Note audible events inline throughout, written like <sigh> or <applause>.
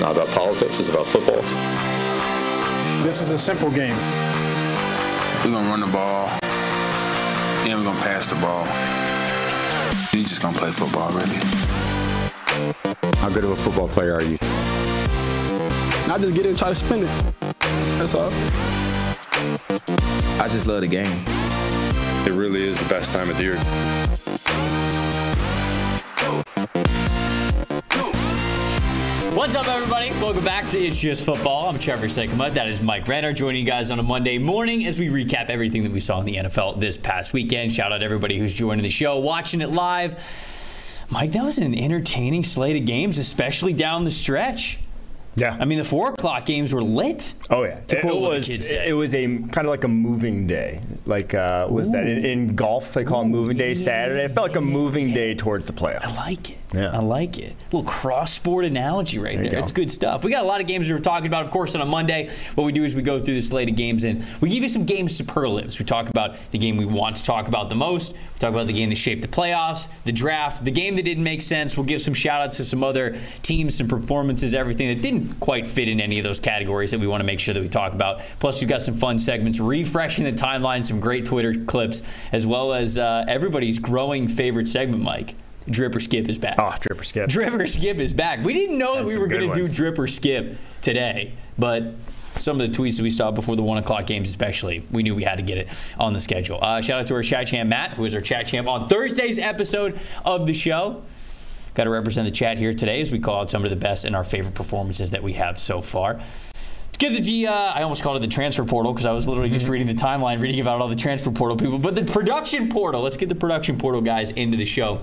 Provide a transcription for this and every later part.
It's not about politics. It's about football. This is a simple game. We're gonna run the ball, and we're gonna pass the ball. We just gonna play football, really. How good of a football player are you? Not just get in and try to spin it. That's all. I just love the game. It really is the best time of the year. What's up, everybody? Welcome back to It's Just Football. I'm Trevor Sikkema. That is Mike Renner joining you guys on a Monday morning as we recap everything that we saw in the NFL this past weekend. Shout out to everybody who's joining the show, watching it live. Mike, that was an entertaining slate of games, especially down the stretch. Yeah. I mean, the four o'clock games were lit. Oh yeah, To it, quote it what the was. kids. It was a kind of like a moving day. Like uh, was that in, in golf they call it moving day Saturday? It felt like a moving day towards the playoffs. I like it. Yeah. I like it. A little cross sport analogy right There there. go. It's good stuff. We got a lot of games we were talking about, of course, on a Monday. What we do is we go through the slate of games and we give you some game superlatives. We talk about the game we want to talk about the most. We talk about the game that shaped the playoffs, the draft, the game that didn't make sense. We'll give some shout outs to some other teams, some performances, everything that didn't quite fit in any of those categories that we want to make sure that we talk about. Plus, we've got some fun segments, refreshing the timeline, some great Twitter clips, as well as uh, everybody's growing favorite segment, Mike. Drip or skip is back. Oh, drip or skip. Drip or skip is back. We didn't know that we were going to do drip or skip today, but some of the tweets that we saw before the one o'clock games, especially, we knew we had to get it on the schedule. Uh, shout out to our chat champ Matt, who is our chat champ on Thursday's episode of the show. Got to represent the chat here today as we call out some of the best and our favorite performances that we have so far. Let's get the uh, I almost called it the transfer portal because I was literally just reading the timeline, reading about all the transfer portal people. But the production portal. Let's get the production portal guys into the show.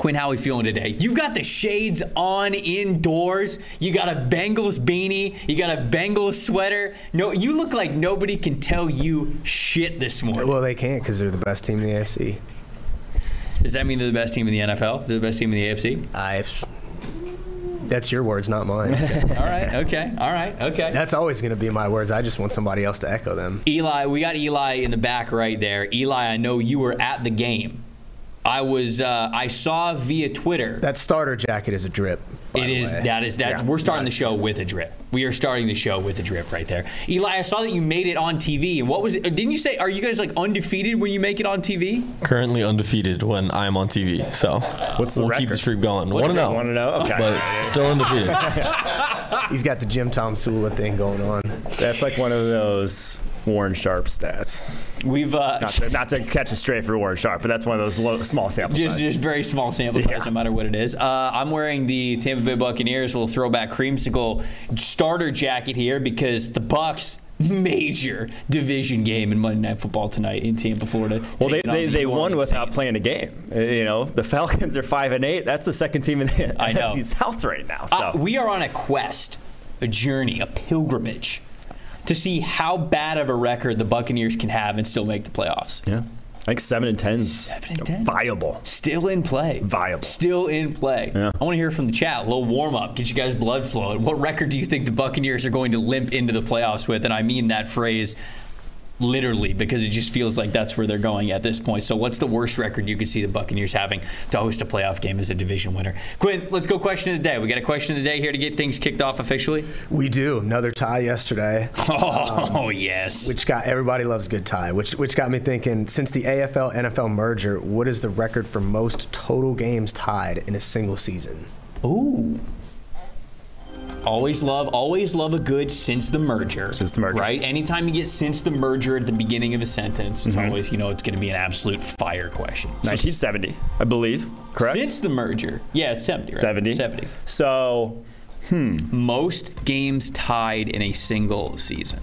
Quinn, how are we feeling today? You've got the shades on indoors. You got a Bengals beanie. You got a Bengals sweater. No, you look like nobody can tell you shit this morning. Well, they can't because they're the best team in the AFC. Does that mean they're the best team in the NFL? They're the best team in the AFC? I. That's your words, not mine. <laughs> All right. Okay. All right. Okay. That's always going to be my words. I just want somebody else to echo them. Eli, we got Eli in the back right there. Eli, I know you were at the game. I was. Uh, I saw via Twitter. That starter jacket is a drip. by It the is. way. That is. That Yeah, we're starting the show with a drip. We are starting the show with a drip right there. Eli, I saw that you made it on TV. And what was it? Didn't you say? Are you guys like undefeated when you make it on TV? currently undefeated when I'm on TV. So What's the we'll keep the streak going. What's One to it? know. Want to know? Okay. But still undefeated. <laughs> He's got the Jim Tomsula thing going on. That's like one of those Warren Sharp stats. We've uh, Not to, not to catch a stray for Warren Sharp, but that's one of those low, small samples. just, just very small sample size, Yeah. no matter what it is. Uh, I'm wearing the Tampa Bay Buccaneers little throwback creamsicle starter jacket here because the Bucs major division game in Monday Night Football tonight in Tampa, Florida. Well, they, they, the they won without Saints. playing a game. Uh, You know, the Falcons are five and eight. That's the second team in the I know. NFC South right now. So Uh, we are on a quest, a journey, a pilgrimage to see how bad of a record the Buccaneers can have and still make the playoffs. yeah, I think seven and ten. Seven and 10. Viable. Still in play. Viable. Still in play. Yeah. I want to hear from the chat. A little warm up. Get you guys blood flowing. What record do you think the Buccaneers are going to limp into the playoffs with? And I mean that phrase literally because it just feels like that's where they're going at this point. So, what's the worst record you could see the Buccaneers having to host a playoff game as a division winner? Quinn, let's go question of the day. We got a question of the day here to get things kicked off officially. We do another tie yesterday, <laughs> Oh, um, yes. which got everybody loves good tie. Which which got me thinking. Since the AFL NFL merger, what is the record for most total games tied in a single season? Ooh. Always love, always love a good since the merger. Since the merger. Right? Anytime you get since the merger at the beginning of a sentence, it's always, you know, it's going to be an absolute fire question. So 1970, I believe. Correct. Since the merger. Yeah, 70, right? 70. 70. So hmm. Most games tied in a single season.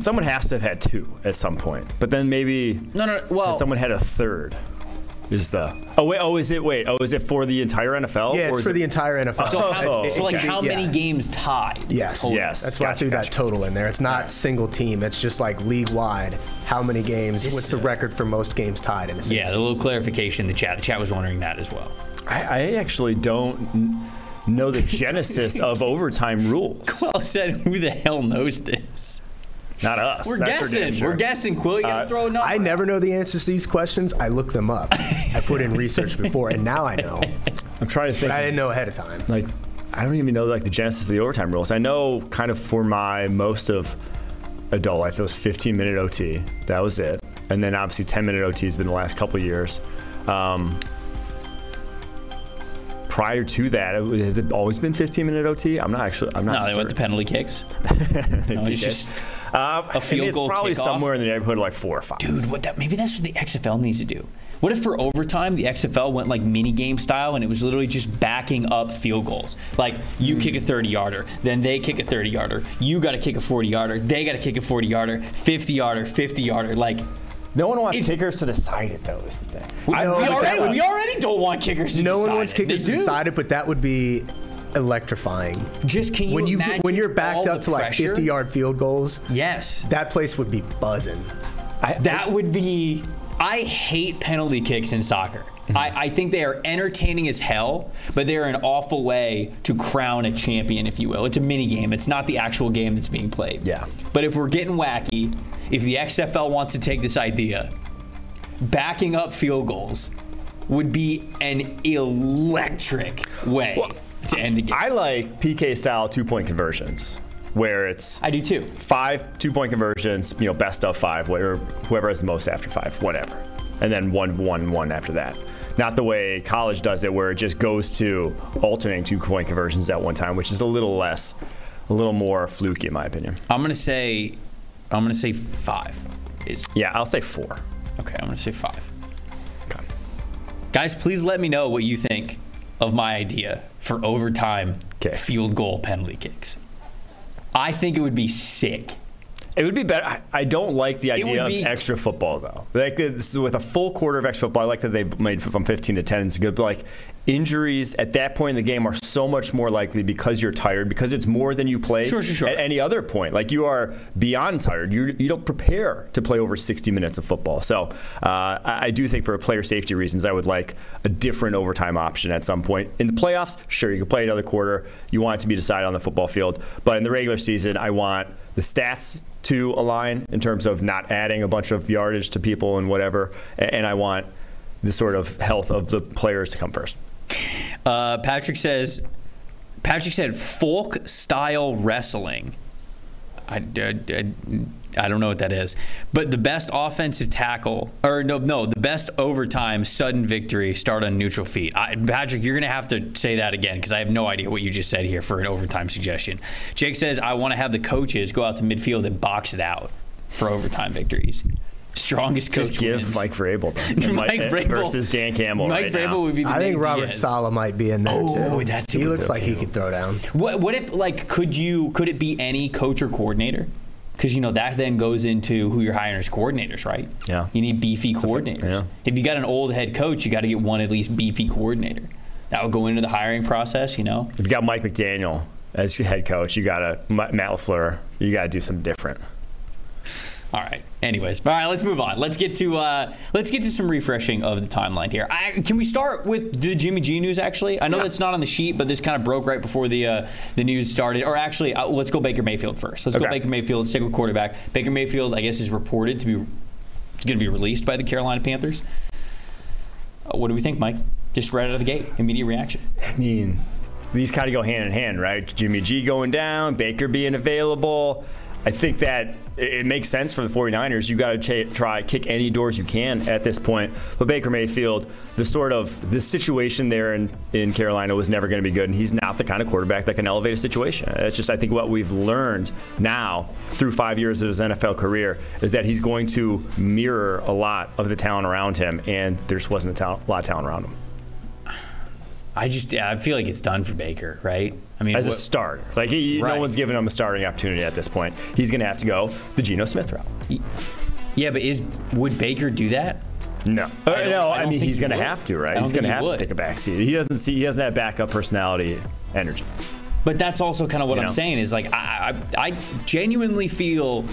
someone has to have had two at some point, but then maybe No, no, no. Well, someone had a third. Is the oh wait oh is it wait oh is it for the entire NFL? Yeah, or it's is for it- the entire NFL. so, how, Oh, so like okay. how many Yeah. games tied? Yes. Yes. That's why I threw gotcha. that total in there. It's not single team. It's just like league wide. How many games? This- what's the record for most games tied in a season? Yeah, a little clarification in the chat. The chat was wondering that as well. I, I actually don't know the <laughs> genesis of overtime rules. Well said, who the hell knows this? Not us. We're That's guessing. sure. We're guessing. Quill, you gotta Uh, throw a number. I never know the answers to these questions. I look them up. I put in <laughs> research before, and now I know. I'm trying to think. But I didn't know ahead of time. like I don't even know like the genesis of the overtime rules. I know kind of for my most of adult life it was 15 minute OT. That was it. And then obviously 10 minute OT has been the last couple of years. Um, prior to that, it- has it always been 15 minute OT? I'm not actually. I'm not. No, they went to penalty kicks. <laughs> No, it's just Uh, a field I mean, it's goal probably kickoff. somewhere in the neighborhood of like four or five. dude. What that? Maybe that's what the XFL needs to do. What if for overtime the XFL went like mini game style and it was literally just backing up field goals? Like you kick a 30 yarder, then they kick a 30 yarder, you got to kick a 40 yarder, they got to kick a 40 yarder, 50 yarder, 50 yarder. Like No one wants It- kickers to decide it though. Is the thing. we, know, we already, we already don't want kickers to decide it. No one wants kickers to decide it, but that would be electrifying. Just can you when you imagine when you're backed up to like 50 yard field goals, Yes. that place would be buzzing. That would be. I hate penalty kicks in soccer. Mm-hmm. I, I think they are entertaining as hell, but they're an awful way to crown a champion, if you will. It's a mini game. It's not the actual game that's being played. Yeah. But if we're getting wacky, if the XFL wants to take this idea, backing up field goals would be an electric way <laughs> to end the game. I like PK style two point conversions where it's I do too. five two point conversions, you know, best of five, whatever, whoever has the most after five, whatever. And then one, one, one after that. Not the way college does it, where it just goes to alternating two point conversions at one time, which is a little less, a little more fluky, in my opinion. I'm gonna say, I'm gonna say five. Is Yeah, I'll say four. okay. I'm gonna say five. Okay. Guys, please let me know what you think of my idea for overtime Kicks. field goal penalty kicks. I think it would be sick. It would be better. I- don't like the idea of extra football though. Like with a full quarter of extra football. I like that they made from 15 to 10. It's good, but like injuries at that point in the game are so much more likely because you're tired because it's more than you played Sure, sure, sure. at any other point. Like you are beyond tired. You you don't prepare to play over 60 minutes of football. So uh, I, do think for player safety reasons, I would like a different overtime option at some point in the playoffs. Sure, you can play another quarter. You want it to be decided on the football field, but in the regular season, I want the stats to align in terms of not adding a bunch of yardage to people and whatever, and I want the sort of health of the players to come first. Uh, Patrick says, Patrick said folk style wrestling. I, I, I, I don't know what that is, but the best offensive tackle, or no, no, the best overtime sudden victory start on neutral feet. I, Patrick, you're gonna have to say that again because I have no idea what you just said here for an overtime suggestion. Jake says I want to have the coaches go out to midfield and box it out for overtime victories. Strongest coach Just give wins. Mike Vrabel then. <laughs> Mike And Vrabel versus Dan Campbell Mike right Vrabel now. would be the I think Robert Diaz. Saleh might be in there Oh, too. that's a he good looks throw, like he could throw down. What, what if like could you could it be any coach or coordinator? Because you know that then goes into who you're hiring as coordinators, right? Yeah. You need beefy coordinators. yeah. If you got an old head coach, you got to get one at least beefy coordinator. That would go into the hiring process, you know. If you got Mike McDaniel as your head coach, you got a Matt LaFleur. You got to do something different. All right. Anyways, all right. Let's move on. Let's get to uh, let's get to some refreshing of the timeline here. I, can we start with the Jimmy G news? Actually, I know that's not on the sheet, but this kind of broke right before the uh, the news started. Or actually, uh, let's go Baker Mayfield first. Let's go Baker Mayfield. Stick with quarterback. Baker Mayfield, I guess, is reported to be going to be released by the Carolina Panthers. Uh, what do we think, Mike? Just right out of the gate, immediate reaction. I mean, these kind of go hand in hand, right? Jimmy G going down, Baker being available. I think that it makes sense for the 49ers. You got to ch- try kick any doors you can at this point. But Baker Mayfield, the sort of the situation there in, in Carolina was never going to be good, and he's not the kind of quarterback that can elevate a situation. It's just I think what we've learned now through five years of his NFL career is that he's going to mirror a lot of the talent around him, and there just wasn't a, a lot of talent around him. I just yeah, I feel like it's done for Baker, right? I mean, as a what- starter. Like he, Right. no one's giving him a starting opportunity at this point. He's going to have to go the Geno Smith route. yeah, but is would Baker do that? No, I Uh, no. I I, mean, he's he going to have to, right? He's going to he have would. to take a back seat. He doesn't see. He doesn't have backup personality, energy. But that's also kind of what You I'm know? saying is like I, I, I genuinely feel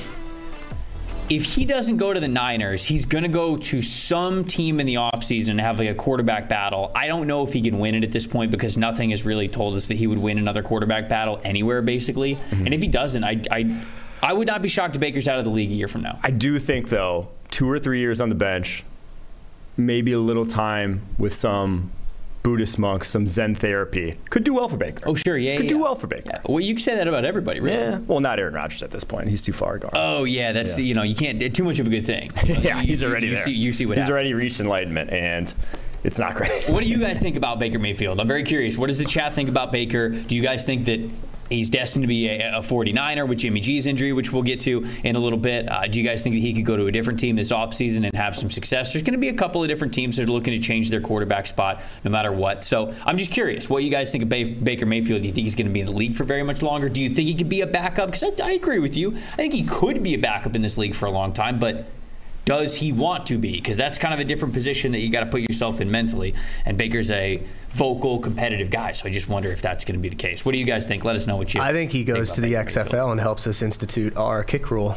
if he doesn't go to the Niners, he's going to go to some team in the offseason and have like a quarterback battle. I don't know if he can win it at this point because nothing has really told us that he would win another quarterback battle anywhere, basically. Mm-hmm. And if he doesn't, I, I, I would not be shocked if Baker's out of the league a year from now. I do think though, two or three years on the bench, maybe a little time with some Buddhist monks, some Zen therapy could do well for Baker. Oh, sure, yeah, could yeah, do well for Baker. Yeah. Well, you can say that about everybody, really. Yeah. Well, not Aaron Rodgers at this point. He's too far gone. Oh yeah, that's Yeah. you know you can't too much of a good thing. <laughs> yeah, You- he's already you there. See, you see what he's happens. already reached enlightenment, and it's not great. What do you <laughs> guys think about Baker Mayfield? I'm very curious. What does the chat think about Baker? Do you guys think that he's destined to be a, a 49er with Jimmy G's injury, which we'll get to in a little bit? Uh, do you guys think that he could go to a different team this offseason and have some success? There's going to be a couple of different teams that are looking to change their quarterback spot no matter what. So I'm just curious what you guys think of ba- Baker Mayfield. Do you think he's going to be in the league for very much longer? Do you think he could be a backup? Because I, I agree with you. I think he could be a backup in this league for a long time, but does he want to be? Because that's kind of a different position that you got to put yourself in mentally. And Baker's a vocal, competitive guy, so I just wonder if that's going to be the case. What do you guys think? Let us know what you. I think he goes about to the Baker XFL Mayfield. and helps us institute our kick rule.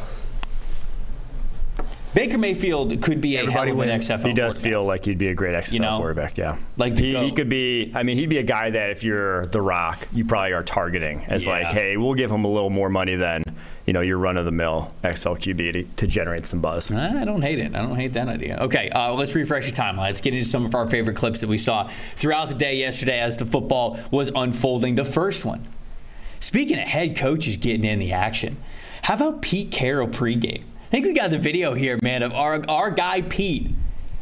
Baker Mayfield could be a hell Everybody of an wins. XFL. He does feel like he'd be a great XFL You know, quarterback. Yeah, like the he, he could be. I mean, he'd be a guy that if you're The Rock, you probably are targeting as Yeah. like, hey, we'll give him a little more money than you know your run of the mill XFL QB to, to generate some buzz. I don't hate it. I don't hate that idea. Okay, uh, let's refresh the timeline. Let's get into some of our favorite clips that we saw throughout the day yesterday as the football was unfolding. The first one, speaking of head coaches getting in the action, how about Pete Carroll pregame? I think we got the video here, man, of our, our guy Pete,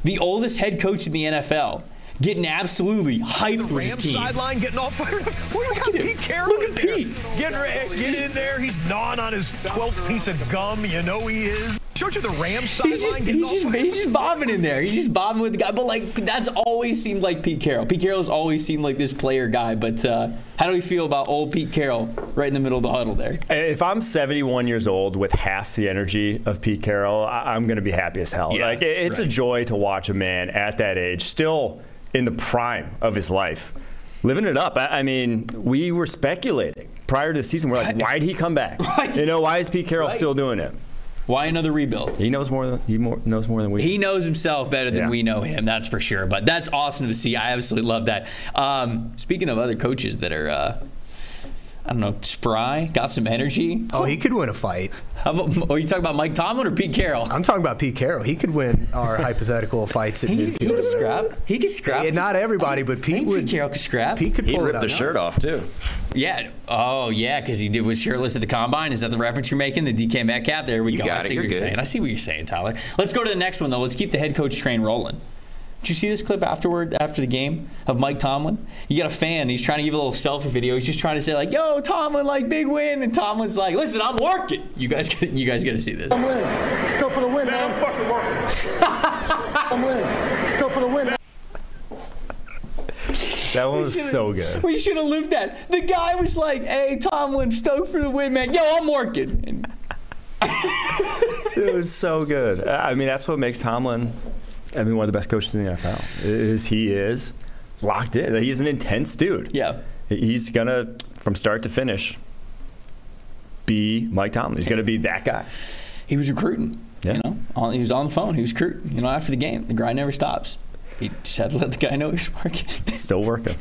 the oldest head coach in the NFL, getting absolutely hyped for his Rams team. sideline getting all fired up. What do we got at him. Pete Carroll Look in at there? Pete. Get, re- get in there. He's gnawing on his 12th piece of gum. You know he is. Showed you the Rams sideline He's just, getting he's, all just, fired he's just bobbing in there. He's just bobbing with the guy. But, like, that's always seemed like Pete Carroll. Pete Carroll's always seemed like this player guy. But uh, how do we feel about old Pete Carroll right in the middle of the huddle there? If I'm 71 years old with half the energy of Pete Carroll, I- I'm going to be happy as hell. Yeah, like it- it's a joy to watch a man at that age, still in the prime of his life, living it up. I, I mean, we were speculating prior to the season. We're like, why did he come back? <laughs> Right. You know, why is Pete Carroll Right. still doing it? Why another rebuild? He knows more than he more, knows more than we. He knows himself better than Yeah. we know him, that's for sure. But that's awesome to see. I absolutely love that. Um, speaking of other coaches that are, uh, I don't know, spry, got some energy. Oh, he could win a fight. How about, are you talking about Mike Tomlin or Pete Carroll? I'm talking about Pete Carroll. He could win our <laughs> hypothetical fights at He, he midfield. can scrap. He could scrap. Yeah, not everybody, but I Pete think would. Pete Carroll can scrap. Pete could He pull it ripped out. the shirt off too. Yeah. Oh, yeah, because he did, was shirtless at the combine. Is that the reference you're making? The DK Metcalf? There we You go. got I it. see You're what you're saying. I see what you're saying, Tyler. Let's go to the next one, though. Let's keep the head coach train rolling. Did you see this clip afterward, after the game of Mike Tomlin? You got a fan. He's trying to give a little selfie video. He's just trying to say like, "Yo, Tomlin, like big win," and Tomlin's like, "Listen, I'm working." You guys, gotta, you guys got to see this. I'm winning. Let's go for the win, man. I'm fucking working. I'm win. Let's go for the win, man. that one was so good. We should have lived that. The guy was like, "Hey, Tomlin, stoked for the win, man. Yo, I'm working." And <laughs> It was so good. I mean, that's what makes Tomlin. I mean, one of the best coaches in the NFL. Is he is locked in. He's an intense dude. yeah. He's gonna, from start to finish, be Mike Tomlin. He's gonna be that guy. he was recruiting. Yeah. You know, on, he was on the phone. He was recruiting. You know, after the game, the grind never stops. He just had to let the guy know he was working. <laughs> Still working.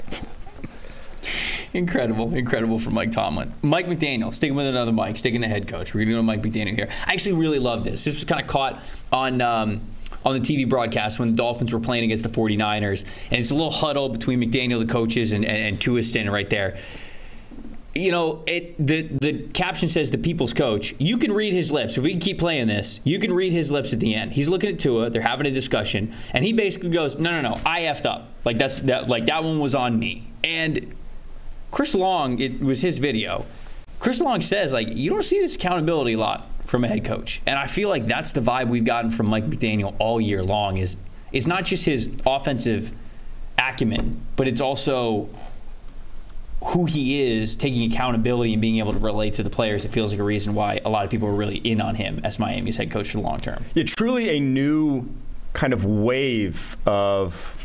incredible, incredible for Mike Tomlin. Mike McDaniel, sticking with another Mike, sticking to head coach. We're going to go to Mike McDaniel here. I actually really love this. This was kind of caught on. Um, on the TV broadcast when the Dolphins were playing against the 49ers. And it's a little huddle between McDaniel, the coaches, and, and, and Tua standing right there. you know, it the the caption says the people's coach. You can read his lips. If we can keep playing this, you can read his lips at the end. He's looking at Tua. They're having a discussion, and he basically goes, "No, no, no, I effed up. Like that's that. Like that one was on me." And Chris Long, it was his video. Chris Long says, like, you don't see this accountability a lot from a head coach, and I feel like that's the vibe we've gotten from Mike McDaniel all year long. Is it's not just his offensive acumen, but it's also who he is, taking accountability and being able to relate to the players. It feels like a reason why a lot of people are really in on him as Miami's head coach for the long term. Yeah, truly a new kind of wave of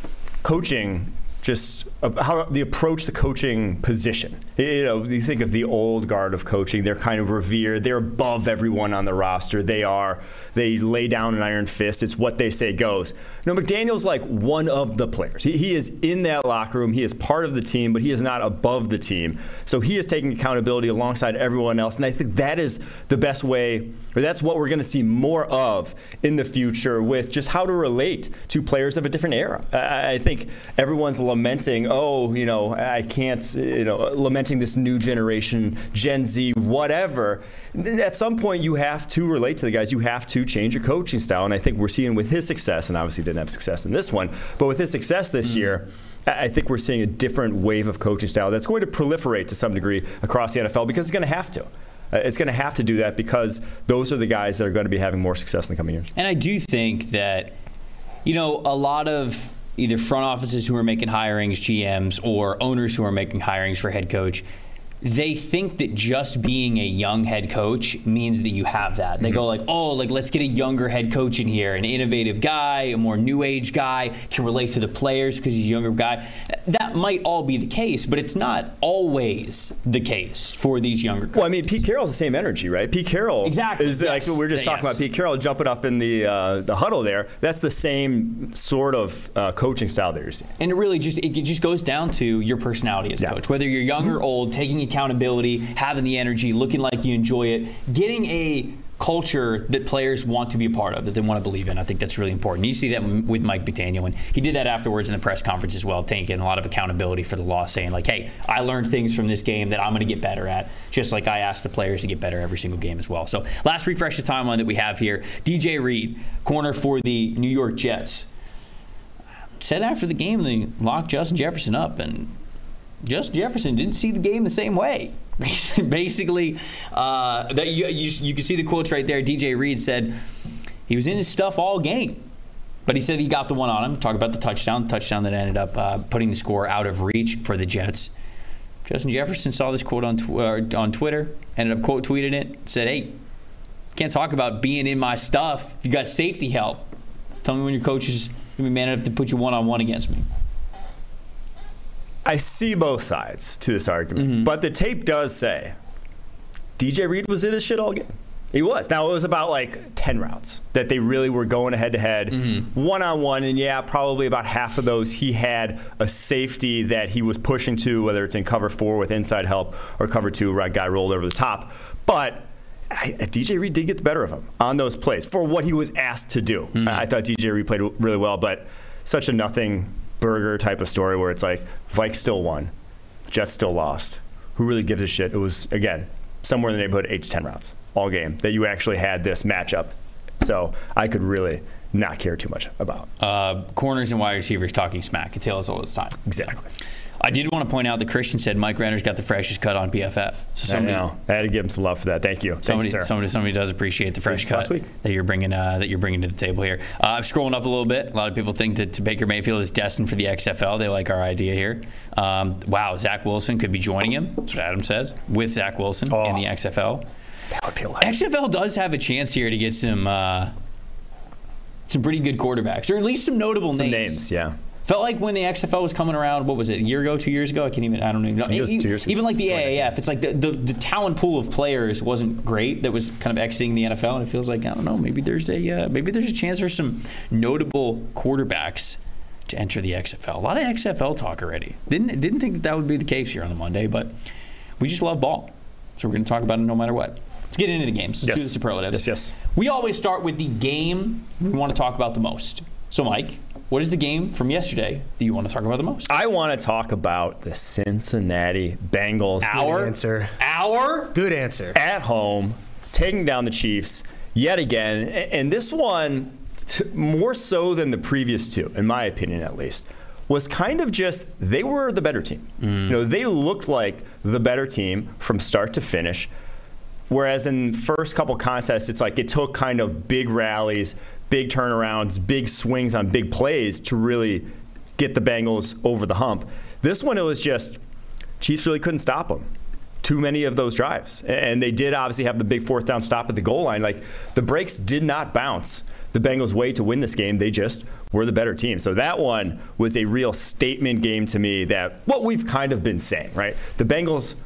coaching just how the approach the coaching position. You know, you think of the old guard of coaching; they're kind of revered. They're above everyone on the roster. They are. They lay down an iron fist. It's what they say goes. No, McDaniel's like one of the players. He, he is in that locker room. He is part of the team, but he is not above the team. So he is taking accountability alongside everyone else, and I think that is the best way, or that's what we're going to see more of in the future with just how to relate to players of a different era. I, I think everyone's lamenting, oh, you know, I can't, you know, lamenting this new generation, Gen Z, whatever. At some point, you have to relate to the guys. You have to change your coaching style, and I think we're seeing with his success, and obviously didn't have success in this one, but with his success this Mm-hmm. year. I I think we're seeing a different wave of coaching style that's going to proliferate to some degree across the NFL because it's going to have to. Uh, It's going to have to do that because those are the guys that are going to be having more success in the coming years. And I do think that, you know, a lot of either front offices who are making hirings, GMs, or owners who are making hirings for head coach, they think that just being a young head coach means that you have that. They go like, "Oh, like let's get a younger head coach in here, an innovative guy, a more new age guy, can relate to the players because he's a younger guy." That might all be the case, but it's not always the case for these younger. Well, I mean, Pete Carroll's the same energy, right? Pete Carroll Exactly, is like yes. we are just talking Yes. about Pete Carroll jumping up in the uh, the huddle there. That's the same sort of uh, coaching style that you're seeing. And it really just it just goes down to your personality as a Yeah. coach. Whether you're young or old, taking accountability, having the energy, looking like you enjoy it, getting a culture that players want to be a part of, that they want to believe in. I think that's really important. You see that with Mike McDaniel, and he did that afterwards in the press conference as well, taking a lot of accountability for the loss, saying like, "Hey, I learned things from this game that I'm going to get better at." Just like I asked the players to get better every single game as well. So, last refresh the timeline that we have here: DJ Reed, corner for the New York Jets said after the game they locked Justin Jefferson up, and Justin Jefferson didn't see the game the same way. <laughs> Basically, uh, that you, you, you can see the quotes right there. DJ Reed said he was in his stuff all game, but he said he got the one on him. Talk about the touchdown, touchdown that ended up uh, putting the score out of reach for the Jets. Justin Jefferson saw this quote on tw- uh, on Twitter, ended up quote tweeting it, said, "Hey, can't talk about being in my stuff if you got safety help. Tell me when your coach is gonna be man enough to put you one on one against me." I see both sides to this argument, Mm-hmm. but the tape does say DJ Reed was in this shit all game. He was. Now it was about like ten routes that they really were going head to head, Mm-hmm. one on one, and yeah, probably about half of those he had a safety that he was pushing to, whether it's in cover four with inside help or cover two, where a guy rolled over the top. But I, DJ Reed did get the better of him on those plays for what he was asked to do. Mm-hmm. I thought DJ Reed played really well, but such a nothing burger type of story where it's like Vikes still won, Jets still lost. Who really gives a shit? It was again somewhere in the neighborhood eight to ten rounds all game that you actually had this matchup. So I could really not care too much about. Uh, corners and wide receivers talking smack. It tells all this time. Exactly. I did want to point out that Christian said Mike Renner's got the freshest cut on PFF. So I know. I had to give him some love for that. Thank you. Somebody, somebody, somebody does appreciate the fresh Thanks cut that you're bringing uh, that you're bringing to the table here. Uh, I'm scrolling up a little bit. A lot of people think that Baker Mayfield is destined for the XFL. They like our idea here. Um, wow, Zach Wilson could be joining him. That's what Adam says with Zach Wilson Oh. in the XFL. That would be a lot. XFL does have a chance here to get some uh, some pretty good quarterbacks, or at least some notable Some names. names, yeah. Felt like when the XFL was coming around, what was it, a year ago, two years ago? I can't even, I don't even know. it was two years ago. Even like the AAF, it's like the, the, the talent pool of players wasn't great that was kind of exiting the NFL, and it feels like, I don't know, maybe there's a, uh, maybe there's a chance for some notable quarterbacks to enter the XFL. A lot of XFL talk already. Didn't, didn't think that, that would be the case here on the Monday, but we just love ball. So we're going to talk about it no matter what. Let's get into the games. Let's do Yes. the superlatives. Yes, yes. We always start with the game we want to talk about the most. So, Mike, what is the game from yesterday that you want to talk about the most? I want to talk about the Cincinnati Bengals Our answer. Our Good answer. at home, taking down the Chiefs yet again. A- And this one, more so than the previous two, in my opinion at least, was kind of just they were the better team. Mm. You know, they looked like the better team from start to finish. Whereas in first couple contests, it's like it took kind of big rallies, big turnarounds, big swings on big plays to really get the Bengals over the hump. This one, it was just Chiefs really couldn't stop them. Too many of those drives, and they did obviously have the big fourth down stop at the goal line. Like the brakes did not bounce the Bengals' way to win this game. They just we're the better team. So that one was a real statement game to me that what we've kind of been saying, right? The Bengals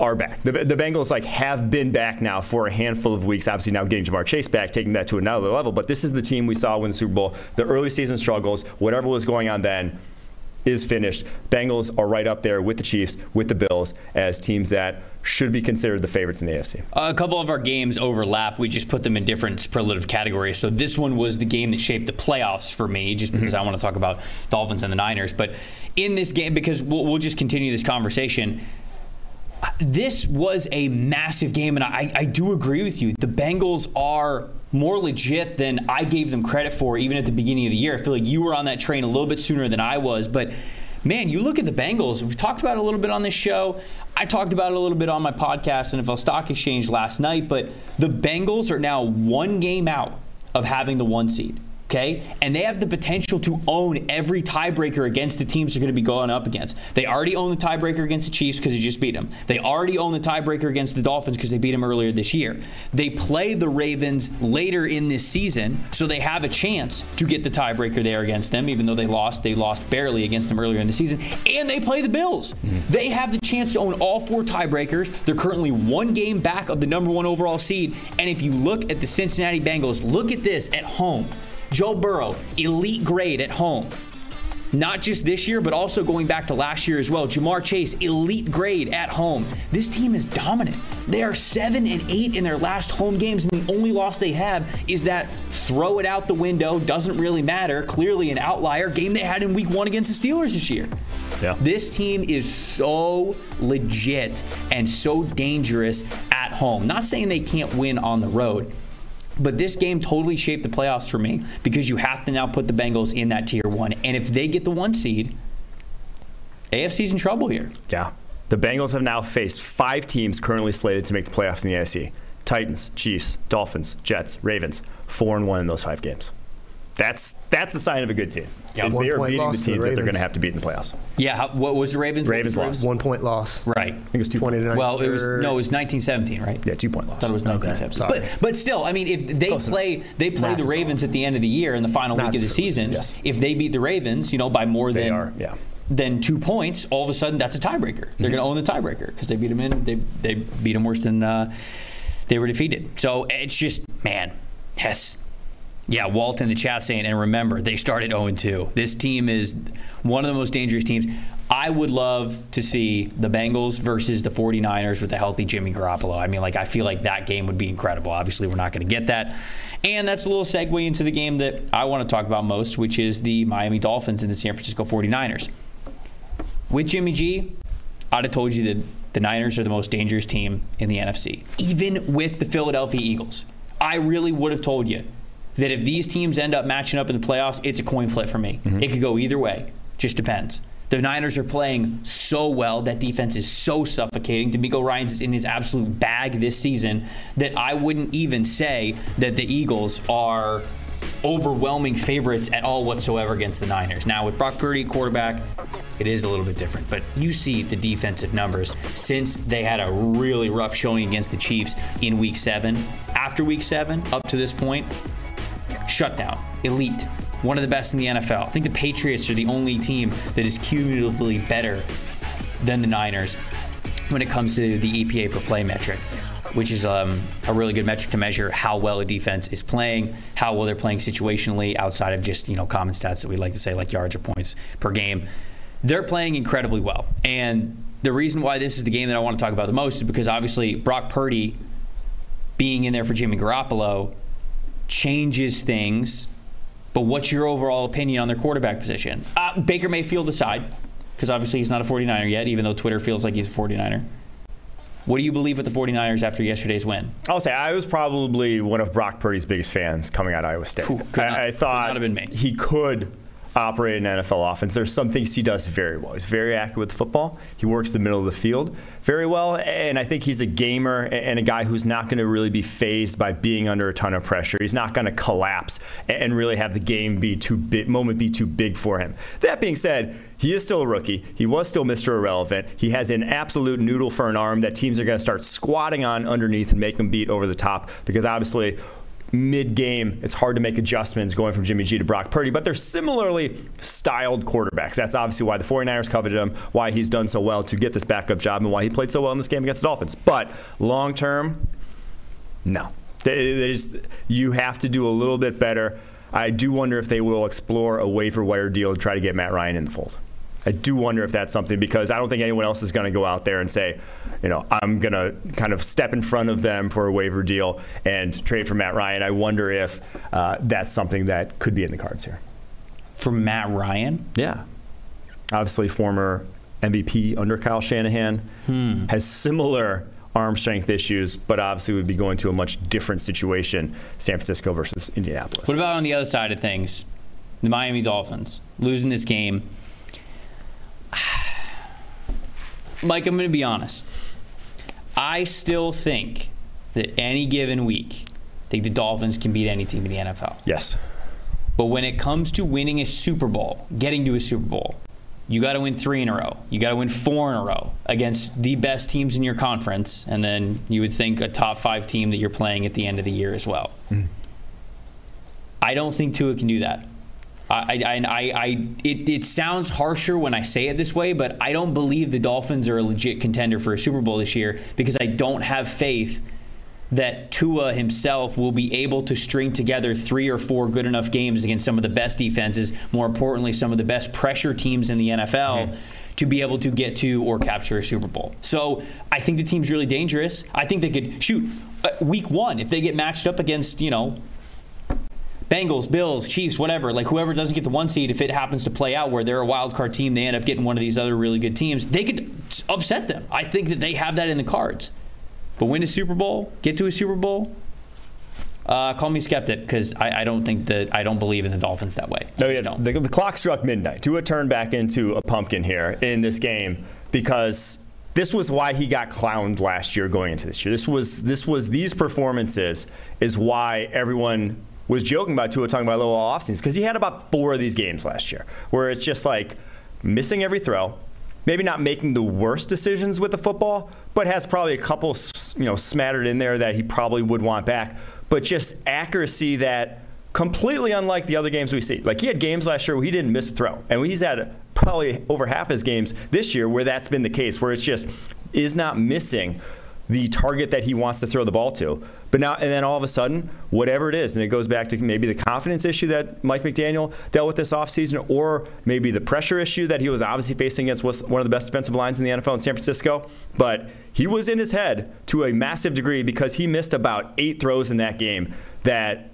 are back. The, the Bengals like have been back now for a handful of weeks. Obviously now getting Ja'Marr Chase back, taking that to another level. But this is the team we saw win the Super Bowl. The early season struggles, whatever was going on then, is finished. Bengals are right up there with the Chiefs, with the Bills, as teams that should be considered the favorites in the AFC. A couple of our games overlap. We just put them in different superlative categories. So this one was the game that shaped the playoffs for me, just because I want to talk about Dolphins and the Niners. But in this game, because we'll, we'll just continue this conversation. This was a massive game, and I, I do agree with you. The Bengals are more legit than I gave them credit for, even at the beginning of the year. I feel like you were on that train a little bit sooner than I was, but man, you look at the Bengals. We talked about it a little bit on this show. I talked about it a little bit on my podcast, NFL Stock Exchange last night. But the Bengals are now one game out of having the one seed. Okay, and they have the potential to own every tiebreaker against the teams they're going to be going up against. They already own the tiebreaker against the Chiefs because they just beat them. They already own the tiebreaker against the Dolphins because they beat them earlier this year. They play the Ravens later in this season, so they have a chance to get the tiebreaker there against them, even though they lost. They lost barely against them earlier in the season. And they play the Bills. Mm-hmm. They have the chance to own all four tiebreakers. They're currently one game back of the number one overall seed. And if you look at the Cincinnati Bengals, look at this at home. Joe Burrow, elite grade at home. Not just this year, but also going back to last year as well. Ja'Marr Chase, elite grade at home. This team is dominant. They are seven and eight in their last home games, and the only loss they have is that throw it out the window, doesn't really matter. Clearly an outlier game they had in week one against the Steelers this year. Yeah. This team is so legit and so dangerous at home. Not saying they can't win on the road. But this game totally shaped the playoffs for me because you have to now put the Bengals in that tier one. And if they get the one seed, AFC's in trouble here. Yeah. The Bengals have now faced five teams currently slated to make the playoffs in the AFC Titans, Chiefs, Dolphins, Jets, Ravens. Four and one in those five games. That's that's the sign of a good team. Yeah, is they are beating the teams the that they're going to have to beat in the playoffs. Yeah, how, what was the Ravens? Ravens was lost. One point loss. Right. I think it was two 20 to 9. Well, it was no, it was 1917, right? Yeah, two point loss. I thought it was 1917. sorry. But but still, I mean, if they Close enough. play they play Math the is Ravens at the end of the year in the final Math week of the season, yes. if they beat the Ravens, you know, by more They than are, yeah. than two points, all of a sudden that's a tiebreaker. They're going to own the tiebreaker because they beat them in. They they beat them worse than uh, they were defeated. So it's just man, yes. Yeah, Walt in the chat saying, and remember, they started 0 2. This team is one of the most dangerous teams. I would love to see the Bengals versus the 49ers with a healthy Jimmy Garoppolo. I mean, like, I feel like that game would be incredible. Obviously, we're not going to get that. And that's a little segue into the game that I want to talk about most, which is the Miami Dolphins and the San Francisco 49ers. With Jimmy G, I'd have told you that the Niners are the most dangerous team in the NFC, even with the Philadelphia Eagles. I really would have told you that if these teams end up matching up in the playoffs, it's a coin flip for me. Mm-hmm. It could go either way. Just depends. The Niners are playing so well. That defense is so suffocating. DeMeco Ryans is in his absolute bag this season that I wouldn't even say that the Eagles are overwhelming favorites at all whatsoever against the Niners. Now, with Brock Purdy, quarterback, it is a little bit different. But you see the defensive numbers since they had a really rough showing against the Chiefs in week seven. After week seven, up to this point, shutdown, elite, one of the best in the NFL. I think the Patriots are the only team that is cumulatively better than the Niners when it comes to the EPA per play metric, which is um, a really good metric to measure how well a defense is playing, how well they're playing situationally outside of just you know common stats that we like to say like yards or points per game. They're playing incredibly well, and the reason why this is the game that I want to talk about the most is because obviously Brock Purdy being in there for Jimmy Garoppolo changes things. But what's your overall opinion on their quarterback position? Uh, Baker Mayfield aside, because obviously he's not a 49er yet, even though Twitter feels like he's a 49er. What do you believe with the 49ers after yesterday's win? I'll say I was probably one of Brock Purdy's biggest fans coming out of Iowa State. Cool. Could not- I, I thought not have been me. he could operate an NFL offense. There's some things he does very well. He's very accurate with football. He works the middle of the field very well, and I think he's a gamer and a guy who's not going to really be phased by being under a ton of pressure. He's not going to collapse and really have the game be too big, moment be too big for him. That being said, he is still a rookie. He was still Mr. Irrelevant. He has an absolute noodle for an arm that teams are going to start squatting on underneath and make him beat over the top because obviously mid game, it's hard to make adjustments going from Jimmy G to Brock Purdy, but they're similarly styled quarterbacks. That's obviously why the 49ers coveted him, why he's done so well to get this backup job, and why he played so well in this game against the Dolphins. But long term, no. They- you have to do a little bit better. I do wonder if they will explore a waiver wire deal to try to get Matt Ryan in the fold. I do wonder if that's something because I don't think anyone else is going to go out there and say, you know, I'm going to kind of step in front of them for a waiver deal and trade for Matt Ryan. I wonder if uh, that's something that could be in the cards here. For Matt Ryan? Yeah. Obviously, former MVP under Kyle Shanahan has similar arm strength issues, but obviously would be going to a much different situation, San Francisco versus Indianapolis. What about on the other side of things? The Miami Dolphins losing this game. <sighs> Mike, I'm going to be honest. I still think that any given week, I think the Dolphins can beat any team in the NFL. Yes. But when it comes to winning a Super Bowl, getting to a Super Bowl, you got to win three in a row. You got to win four in a row against the best teams in your conference, and then you would think a top five team that you're playing at the end of the year as well. Mm. I don't think Tua can do that. I, I, I, I it, it sounds harsher when I say it this way, but I don't believe the Dolphins are a legit contender for a Super Bowl this year because I don't have faith that Tua himself will be able to string together three or four good enough games against some of the best defenses, more importantly, some of the best pressure teams in the NFL. To be able to get to or capture a Super Bowl. So I think the team's really dangerous. I think they could shoot uh, week one if they get matched up against, you know, Bengals, Bills, Chiefs, whatever, like whoever doesn't get the one seed, if it happens to play out where they're a wild card team, they end up getting one of these other really good teams, they could upset them. I think that they have that in the cards. But win a Super Bowl, get to a Super Bowl, uh, call me skeptic because I, I don't think that I don't believe in the Dolphins that way. No, yeah, the, the clock struck midnight. Tua turned back into a pumpkin here in this game because this was why he got clowned last year going into this year. This was this was these performances is why everyone was joking about Tua talking about little off seasons because he had about four of these games last year where it's just like missing every throw, maybe not making the worst decisions with the football, but has probably a couple you know smattered in there that he probably would want back, but just accuracy that completely unlike the other games we see. Like he had games last year where he didn't miss a throw, and he's had probably over half his games this year where that's been the case, where it's just is not missing the target that he wants to throw the ball to. But now and then all of a sudden, whatever it is, and it goes back to maybe the confidence issue that Mike McDaniel dealt with this offseason, or maybe the pressure issue that he was obviously facing against one of the best defensive lines in the NFL in San Francisco. But he was in his head to a massive degree because he missed about eight throws in that game that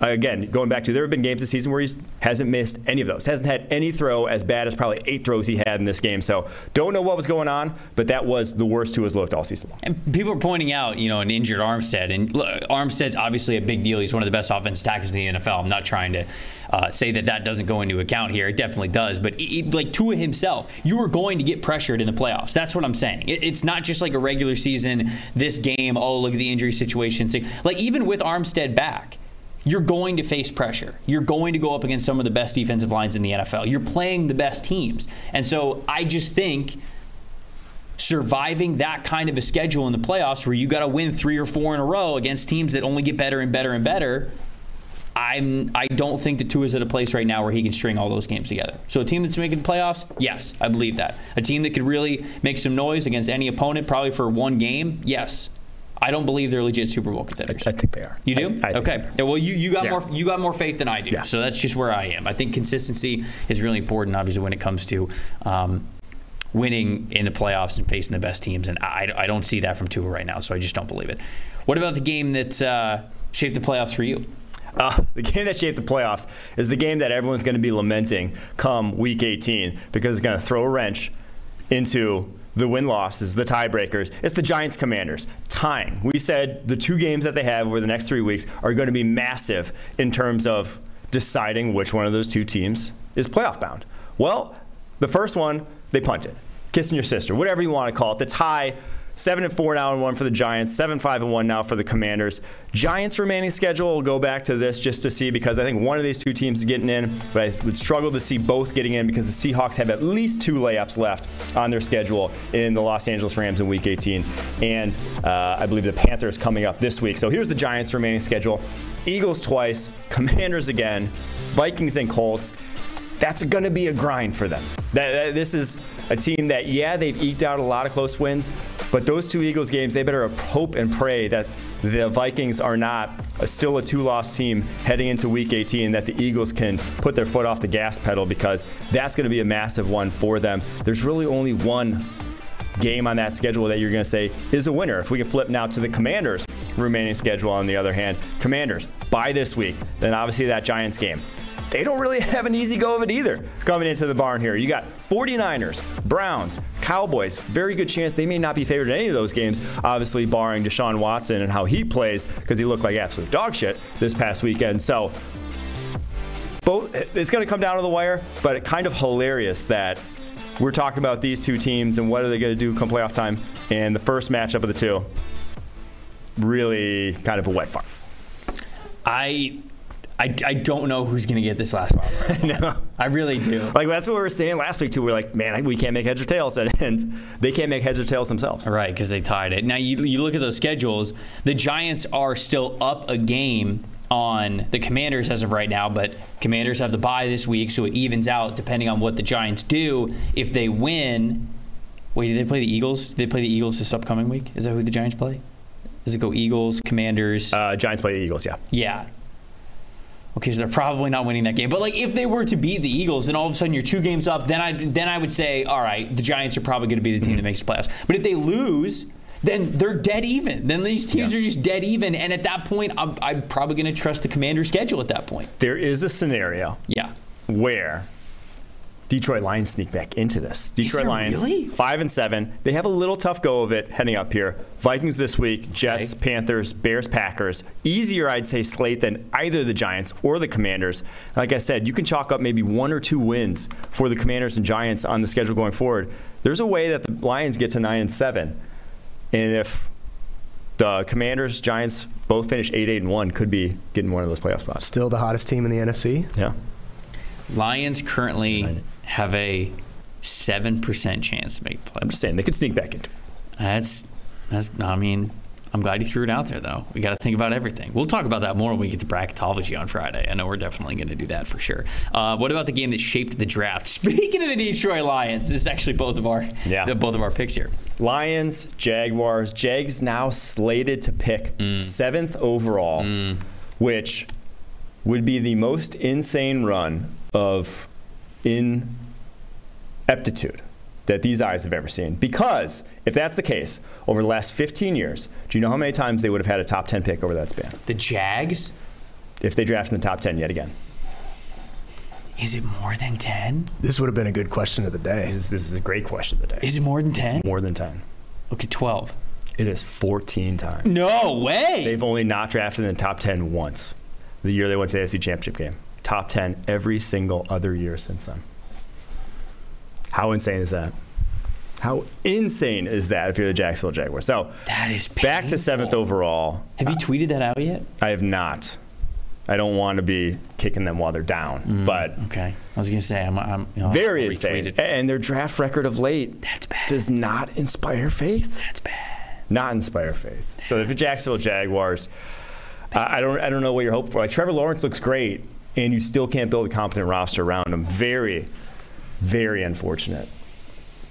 again, going back to there have been games this season where he hasn't missed any of those. Hasn't had any throw as bad as probably eight throws he had in this game. So don't know what was going on, but that was the worst Tua's looked all season long. And people are pointing out, you know, an injured Armstead, and look, Armstead's obviously a big deal. He's one of the best offensive tackles in the NFL. I'm not trying to uh, say that that doesn't go into account here. It definitely does. But it, like Tua himself, you are going to get pressured in the playoffs. That's what I'm saying. It, it's not just like a regular season, this game. Oh, look at the injury situation. Like even with Armstead back you're going to face pressure. You're going to go up against some of the best defensive lines in the NFL. You're playing the best teams. And so I just think surviving that kind of a schedule in the playoffs where you got to win 3 or 4 in a row against teams that only get better and better and better, I'm I don't think the two is at a place right now where he can string all those games together. So a team that's making the playoffs, yes, I believe that. A team that could really make some noise against any opponent probably for one game, yes. I don't believe they're legit Super Bowl contenders. I, I think they are. You do? I, I okay. Yeah, well, you, you got Yeah. more you got more faith than I do. Yeah. So that's just where I am. I think consistency is really important, obviously, when it comes to um, winning in the playoffs and facing the best teams. And I, I don't see that from Tua right now. So I just don't believe it. What about the game that uh, shaped the playoffs for you? Uh, <laughs> the game that shaped the playoffs is the game that everyone's going to be lamenting come week 18 because it's going to throw a wrench into the win losses, the tiebreakers. It's the Giants Commanders. Time. We said the two games that they have over the next three weeks are going to be massive in terms of deciding which one of those two teams is playoff bound. Well, the first one, they punted. Kissing your sister, whatever you want to call it. The tie Seven and four now and one for the Giants. Seven five and one now for the Commanders. Giants remaining schedule. We'll go back to this just to see because I think one of these two teams is getting in, but I would struggle to see both getting in because the Seahawks have at least two layups left on their schedule in the Los Angeles Rams in Week 18, and uh, I believe the Panthers coming up this week. So here's the Giants remaining schedule: Eagles twice, Commanders again, Vikings and Colts that's going to be a grind for them. That, that, this is a team that, yeah, they've eked out a lot of close wins, but those two Eagles games, they better hope and pray that the Vikings are not a, still a two-loss team heading into Week 18, that the Eagles can put their foot off the gas pedal because that's going to be a massive one for them. There's really only one game on that schedule that you're going to say is a winner. If we can flip now to the Commanders' remaining schedule, on the other hand, Commanders by this week, then obviously that Giants game they don't really have an easy go of it either coming into the barn here. You got 49ers, Browns, Cowboys. Very good chance they may not be favored in any of those games, obviously, barring Deshaun Watson and how he plays because he looked like absolute dog shit this past weekend. So, both it's going to come down to the wire, but kind of hilarious that we're talking about these two teams and what are they going to do come playoff time. And the first matchup of the two, really kind of a wet fart. I I, I don't know who's going to get this last one. <laughs> no, I really do. Like that's what we were saying last week too. We are like, man, we can't make heads or tails, and they can't make heads or tails themselves. Right, because they tied it. Now you you look at those schedules. The Giants are still up a game on the Commanders as of right now, but Commanders have the bye this week, so it evens out depending on what the Giants do. If they win, wait, do they play the Eagles? Do they play the Eagles this upcoming week? Is that who the Giants play? Does it go Eagles, Commanders? Uh, Giants play the Eagles, yeah. Yeah. Okay, so they're probably not winning that game. But like, if they were to beat the Eagles, then all of a sudden you're two games up. Then I then I would say, all right, the Giants are probably going to be the team that mm-hmm. makes the playoffs. But if they lose, then they're dead even. Then these teams yeah. are just dead even. And at that point, I'm, I'm probably going to trust the Commander schedule at that point. There is a scenario. Yeah. Where Detroit Lions sneak back into this. Detroit Lions, really? five and seven. They have a little tough go of it heading up here. Vikings this week, Jets, okay. Panthers, Bears, Packers. Easier, I'd say, slate than either the Giants or the Commanders. Like I said, you can chalk up maybe one or two wins for the Commanders and Giants on the schedule going forward. There's a way that the Lions get to nine and seven, and if the Commanders, Giants both finish eight, eight, and one, could be getting one of those playoff spots. Still the hottest team in the NFC. Yeah. Lions currently have a seven percent chance to make the playoffs. I'm just saying they could sneak back in. That's that's. I mean, I'm glad you threw it out there though. We got to think about everything. We'll talk about that more when we get to bracketology on Friday. I know we're definitely going to do that for sure. Uh, what about the game that shaped the draft? <laughs> Speaking of the Detroit Lions, this is actually both of our yeah. both of our picks here. Lions, Jaguars. Jags now slated to pick mm. seventh overall, mm. which would be the most insane run of ineptitude that these eyes have ever seen. Because if that's the case, over the last 15 years, do you know how many times they would have had a top 10 pick over that span? The Jags? If they draft in the top 10 yet again. Is it more than 10? This would have been a good question of the day. Is, this is a great question of the day. Is it more than 10? It's more than 10. Okay, 12. It is 14 times. No way. They've only not drafted in the top 10 once. The year they went to the AFC Championship game top 10 every single other year since then. How insane is that? How insane is that if you're the Jacksonville Jaguars? So that is painful. back to seventh overall. Have you tweeted that out yet? I have not. I don't want to be kicking them while they're down, mm, but okay. I was gonna say I'm, I'm you know, very insane, and their draft record of late that's bad. does not inspire faith. That's bad. Not inspire faith. That's so if you're Jacksonville Jaguars, uh, I don't I don't know what you're hoping for. Like Trevor Lawrence looks great, and you still can't build a competent roster around him. Very, very unfortunate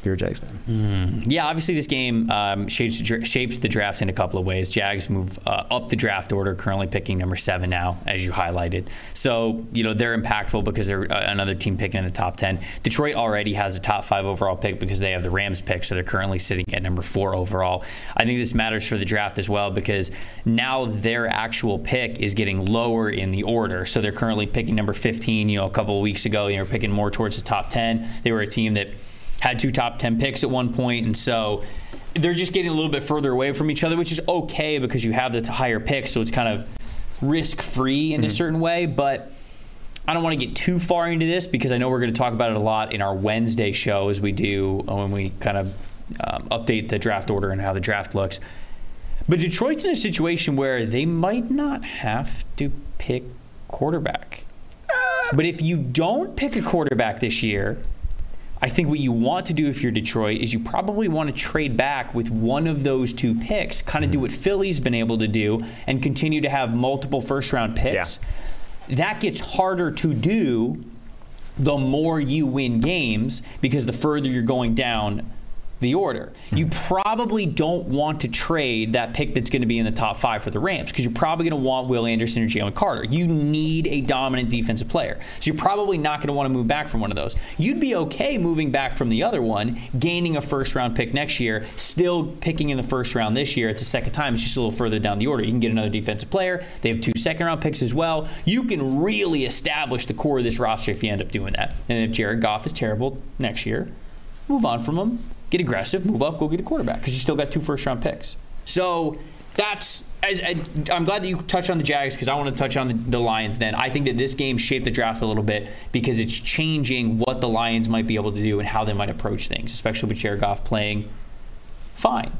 you're a Jags fan. Mm. Yeah, obviously this game um, shapes, shapes the draft in a couple of ways. Jags move uh, up the draft order, currently picking number seven now, as you highlighted. So you know they're impactful because they're uh, another team picking in the top ten. Detroit already has a top five overall pick because they have the Rams pick, so they're currently sitting at number four overall. I think this matters for the draft as well because now their actual pick is getting lower in the order. So they're currently picking number 15. You know, a couple of weeks ago, they were picking more towards the top 10. They were a team that had two top 10 picks at one point, and so they're just getting a little bit further away from each other, which is okay because you have the higher pick, so it's kind of risk free in mm-hmm. a certain way. But I don't want to get too far into this because I know we're going to talk about it a lot in our Wednesday show as we do when we kind of um, update the draft order and how the draft looks. But Detroit's in a situation where they might not have to pick quarterback. But if you don't pick a quarterback this year, I think what you want to do if you're Detroit is you probably want to trade back with one of those two picks, kind of do what Philly's been able to do, and continue to have multiple first round picks. That gets harder to do the more you win games because the further you're going down the order. You hmm. probably don't want to trade that pick that's going to be in the top five for the Rams because you're probably going to want Will Anderson or Jalen Carter. You need a dominant defensive player. So you're probably not going to want to move back from one of those. You'd be okay moving back from the other one, gaining a first round pick next year, still picking in the first round this year. It's the second time, it's just a little further down the order. You can get another defensive player. They have two second round picks as well. You can really establish the core of this roster if you end up doing that. And if Jared Goff is terrible next year, move on from him get aggressive, move up, go get a quarterback because you still got two first round picks. So that's as, as, I'm glad that you touched on the Jags because I want to touch on the, the, Lions. Then I think that this game shaped the draft a little bit because it's changing what the Lions might be able to do and how they might approach things, especially with Jared Goff playing fine,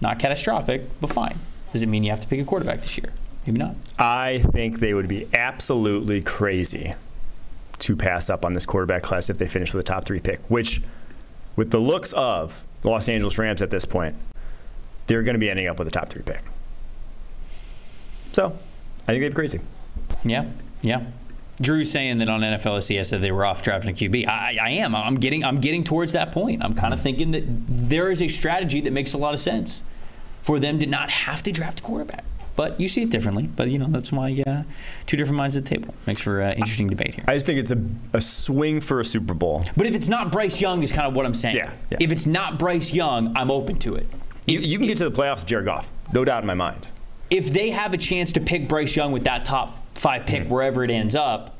not catastrophic, but fine. Does it mean you have to pick a quarterback this year? Maybe not. I think they would be absolutely crazy to pass up on this quarterback class if they finish with a top three pick, which with the looks of the Los Angeles Rams at this point, they're going to be ending up with a top three pick. So, I think they'd be crazy. Yeah, yeah. Drew's saying that on NFL SCS that they were off drafting a QB. I, I am. I'm getting. I'm getting towards that point. I'm kind of thinking that there is a strategy that makes a lot of sense for them to not have to draft a quarterback. But you see it differently. But you know that's why uh, two different minds at the table makes for uh, interesting debate here. I just think it's a, a swing for a Super Bowl. But if it's not Bryce Young, is kind of what I'm saying. Yeah, yeah. If it's not Bryce Young, I'm open to it. You, you can get to the playoffs Jared Goff, no doubt in my mind. If they have a chance to pick Bryce Young with that top five pick, mm-hmm. wherever it ends up,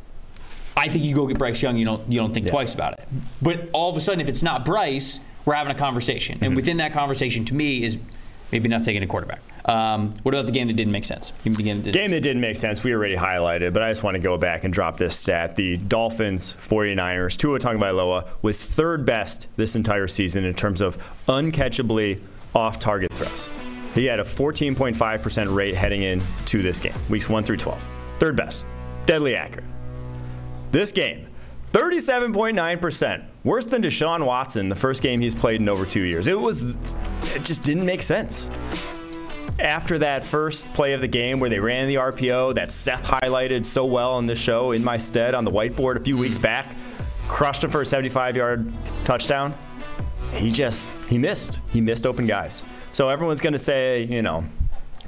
I think you go get Bryce Young. You don't you don't think yeah. twice about it. But all of a sudden, if it's not Bryce, we're having a conversation, mm-hmm. and within that conversation, to me, is maybe not taking a quarterback. Um, what about the game that didn't make sense? Game, that didn't, game that didn't make sense, we already highlighted, but I just want to go back and drop this stat. The Dolphins 49ers, Tua Tagovailoa was third best this entire season in terms of uncatchably off target throws. He had a 14.5% rate heading into this game, weeks 1 through 12. Third best. Deadly accurate. This game, 37.9%. Worse than Deshaun Watson, the first game he's played in over two years. It was, it just didn't make sense. After that first play of the game where they ran the RPO that Seth highlighted so well on the show in my stead on the whiteboard a few weeks back, crushed him for a 75 yard touchdown. He just, he missed. He missed open guys. So everyone's going to say, you know,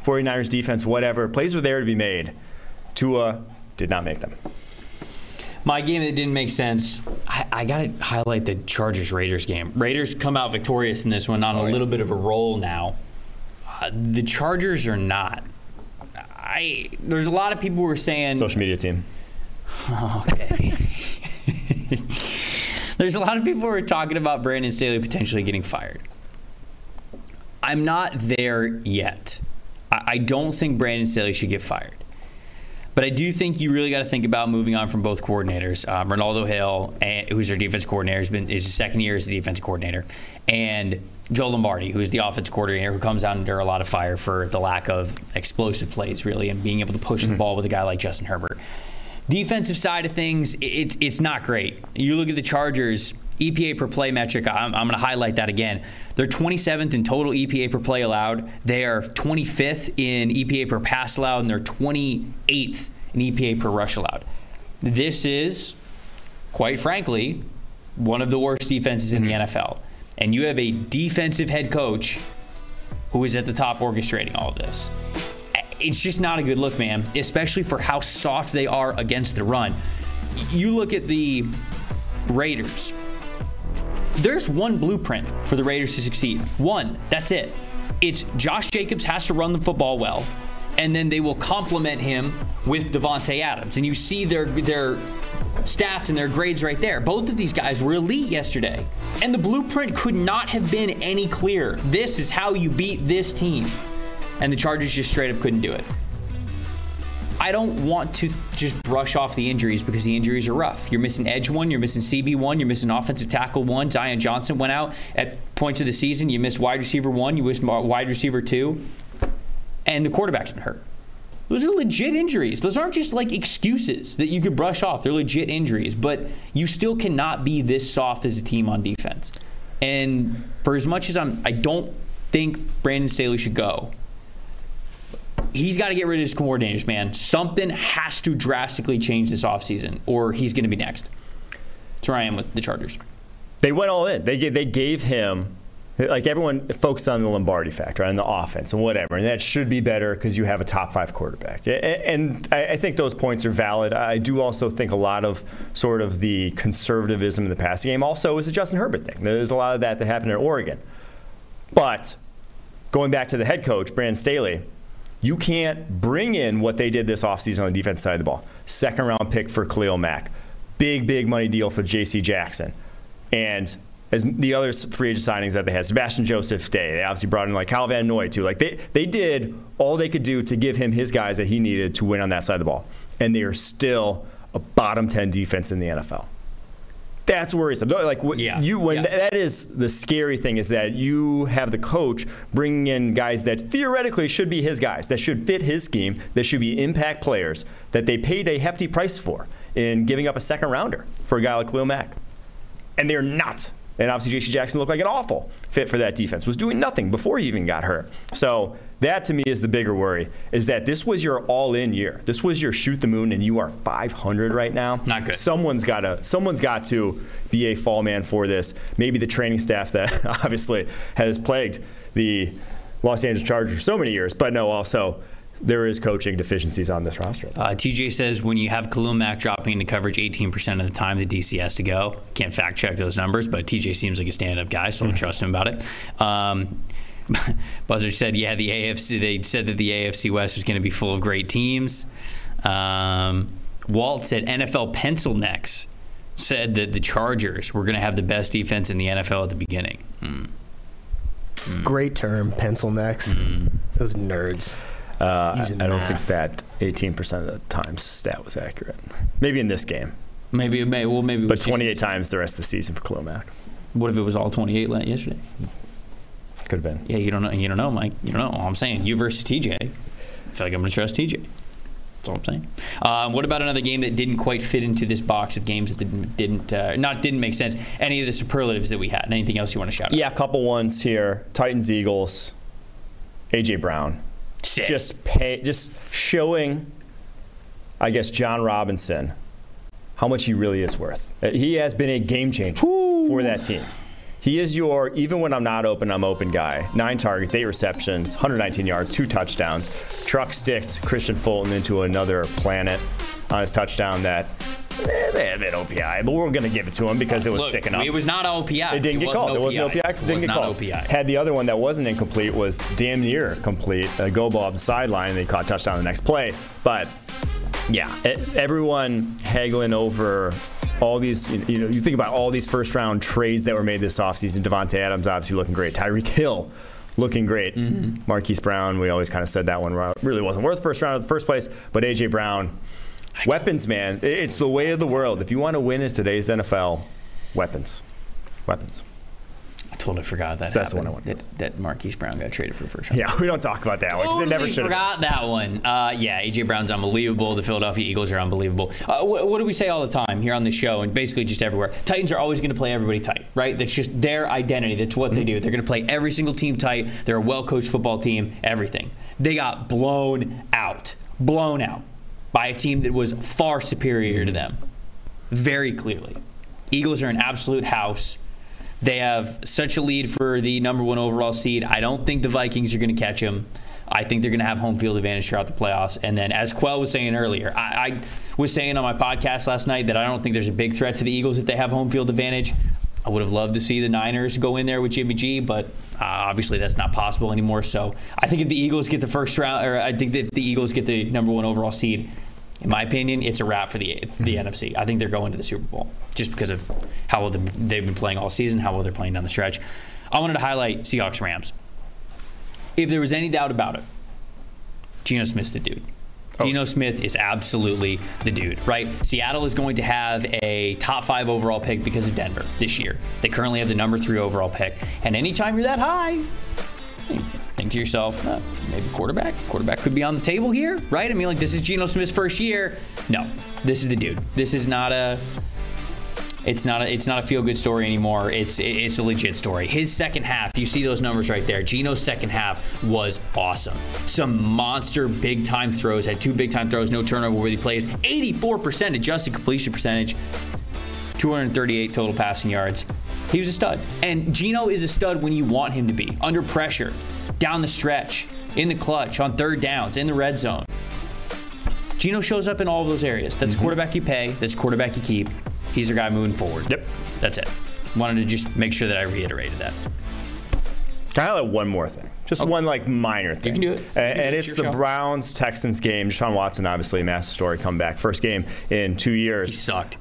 49ers defense, whatever. Plays were there to be made. Tua did not make them. My game that didn't make sense, I, I got to highlight the Chargers Raiders game. Raiders come out victorious in this one on oh, a little yeah. bit of a roll now. Uh, the Chargers are not. I there's a lot of people who are saying social media team. Okay. <laughs> there's a lot of people who are talking about Brandon Staley potentially getting fired. I'm not there yet. I, I don't think Brandon Staley should get fired. But I do think you really got to think about moving on from both coordinators. Um, Renaldo Hill, who's their defense coordinator, has been his second year as the defense coordinator, and Joe Lombardi, who is the offense coordinator, who comes out under a lot of fire for the lack of explosive plays, really, and being able to push mm-hmm. the ball with a guy like Justin Herbert. Defensive side of things, it's it's not great. You look at the Chargers. EPA per play metric, I'm, I'm going to highlight that again. They're 27th in total EPA per play allowed. They are 25th in EPA per pass allowed, and they're 28th in EPA per rush allowed. This is, quite frankly, one of the worst defenses in the mm-hmm. NFL. And you have a defensive head coach who is at the top orchestrating all of this. It's just not a good look, man, especially for how soft they are against the run. You look at the Raiders there's one blueprint for the Raiders to succeed. One. That's it. It's Josh Jacobs has to run the football well, and then they will complement him with Davante Adams. And you see their their stats and their grades right there. Both of these guys were elite yesterday. And the blueprint could not have been any clearer. This is how you beat this team. And the Chargers just straight up couldn't do it. I don't want to just brush off the injuries because the injuries are rough. You're missing edge one, you're missing CB one, you're missing offensive tackle one. Zion Johnson went out at points of the season. You missed wide receiver one, you missed wide receiver two, and the quarterback's been hurt. Those are legit injuries. Those aren't just like excuses that you could brush off. They're legit injuries, but you still cannot be this soft as a team on defense. And for as much as I'm, I don't think Brandon Staley should go. He's got to get rid of his coordinators, man. Something has to drastically change this offseason, or he's going to be next. That's where I am with the Chargers. They went all in. They gave, they gave him like everyone focused on the Lombardi factor and the offense and whatever, and that should be better because you have a top five quarterback. And I think those points are valid. I do also think a lot of sort of the conservatism in the passing game also is a Justin Herbert thing. There's a lot of that that happened in Oregon. But going back to the head coach, Brandon Staley, you can't bring in what they did this offseason on the defense side of the ball. Second round pick for Khalil Mack. Big, big money deal for J.C. Jackson. And as the other free agent signings that they had, Sebastian Joseph Day. They obviously brought in like Kyle Van Noy too. Like they they did all they could do to give him his guys that he needed to win on that side of the ball, and they are still a bottom ten defense in the NFL. That's worrisome. Like yeah. you, when yes. that is the scary thing is that you have the coach bringing in guys that theoretically should be his guys, that should fit his scheme, that should be impact players that they paid a hefty price for in giving up a second rounder for a guy like Khalil Mack, and they're not and obviously, J.C. Jackson looked like an awful fit for that defense. Was doing nothing before he even got hurt. So that to me is the bigger worry: is that this was your all-in year. This was your shoot the moon, and you are 500 right now. Not good. Someone's got to. Someone's got to be a fall man for this. Maybe the training staff that <laughs> obviously has plagued the Los Angeles Chargers for so many years, but no, also there is coaching deficiencies on this roster. Uh, TJ says when you have Khalil Mack dropping into coverage 18% of the time, the DC has to go. Can't fact check those numbers, but TJ seems like a stand-up guy, so I'll mm-hmm. trust him about it. Um, <laughs> Buzzer said, yeah, the AFC. They said that the AFC West was going to be full of great teams. Um, Walt said NFL pencil necks said that the Chargers were going to have the best defense in the NFL at the beginning. Mm. Mm. Great term, pencil necks. Mm. Those nerds. Uh, I don't think that 18% of the time stat was accurate. Maybe in this game. Maybe it may. Well, maybe. But 28 times the rest of the season for Khalil Mack. What if it was all 28 yesterday? Could have been. Yeah, you don't know. You don't know, Mike. You don't know. All I'm saying, you versus TJ. I feel like I'm going to trust TJ. That's all I'm saying. Um, what about another game that didn't quite fit into this box of games that didn't, didn't uh, not didn't make sense? Any of the superlatives that we had? Anything else you want to shout? Out? Yeah, a couple ones here. Titans, Eagles, AJ Brown. Just pay, just showing, I guess, Jon Robinson how much he really is worth. Uh, he has been a game changer for that team. He is your, even when I'm not open, I'm open guy. Nine targets, eight receptions, 119 yards, two touchdowns. Truck sticked Kristian Fulton into another planet on his touchdown that had an OPI, but we're going to give it to him because it was Look, sick enough. It was not OPI. It didn't it get called. It wasn't OPI because it didn't get called. OPI. Had the other one that wasn't incomplete was damn near complete. A go ball up the sideline, and they caught touchdown the next play. But yeah, it, everyone haggling over all these, you know, you think about all these first round trades that were made this offseason. Davante Adams obviously looking great. Tyreek Hill looking great. Mm-hmm. Marquise Brown, we always kind of said that one really wasn't worth first round in the first place. But AJ Brown, Weapons, man. It's the way of the world. If you want to win in today's NFL, weapons. Weapons. I totally forgot that. So that's the one I want. That, that Marquise Brown got traded for the first round. Yeah, <laughs> we don't talk about that one. Totally never forgot that one. <laughs> Uh, yeah, AJ Brown's unbelievable. The Philadelphia Eagles are unbelievable. Uh, what, what, do we say all the time here on the show and basically just everywhere? Titans are always going to play everybody tight, right? That's just their identity. That's what mm-hmm. they do. They're going to play every single team tight. They're a well-coached football team. Everything. They got blown out. Blown out by a team that was far superior to them, very clearly. Eagles are an absolute house. They have such a lead for the number one overall seed. I don't think the Vikings are going to catch them. I think they're going to have home field advantage throughout the playoffs. And then, as Quell was saying earlier, I, I, was saying on my podcast last night that I don't think there's a big threat to the Eagles if they have home field advantage. I would have loved to see the Niners go in there with Jimmy G, but uh, obviously that's not possible anymore. So I think if the Eagles get the first round, or I think that if the Eagles get the number one overall seed, in my opinion, it's a wrap for the the mm-hmm. NFC. I think they're going to the Super Bowl just because of how well they've been playing all season, how well they're playing down the stretch. I wanted to highlight Seahawks Rams. If there was any doubt about it, Geno Smith's the dude. Geno Smith is absolutely the dude, right? Seattle is going to have a top five overall pick because of Denver this year. They currently have the number three overall pick. And anytime you're that high, think to yourself, uh, maybe quarterback. Quarterback could be on the table here, right? I mean, like this is Geno Smith's first year. No, this is the dude. This is not a. It's not a it's not a feel good story anymore. It's it's a legit story. His second half, you see those numbers right there. Geno's second half was awesome. Some monster big time throws. Had two big time throws, no turnover worthy plays. 84% adjusted completion percentage. 238 total passing yards. He was a stud. And Geno is a stud when you want him to be. Under pressure, down the stretch, in the clutch, on third downs, in the red zone. Geno shows up in all of those areas. That's mhm. quarterback you pay. That's quarterback you keep. He's your guy moving forward. Yep. That's it. Wanted to just make sure that I reiterated that. Can I highlight one more thing? Just oh. one like minor thing. You can do it. A- You do And, it. it's It's the show. Browns Texans game. Deshaun Watson, obviously, massive story comeback. First game in two years. He sucked.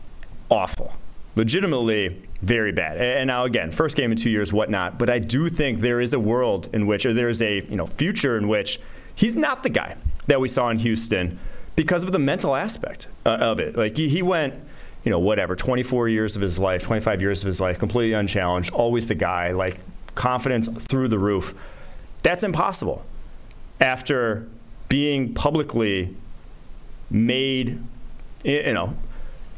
Awful. Legitimately very bad. And now again, first game in two years, whatnot. But I do think there is a world in which, or there is a you know future in which he's not the guy that we saw in Houston because of the mental aspect uh, of it. Like he, he went, you know, whatever, 24 years of his life, 25 years of his life, completely unchallenged, always the guy, like confidence through the roof. That's impossible after being publicly made, you know,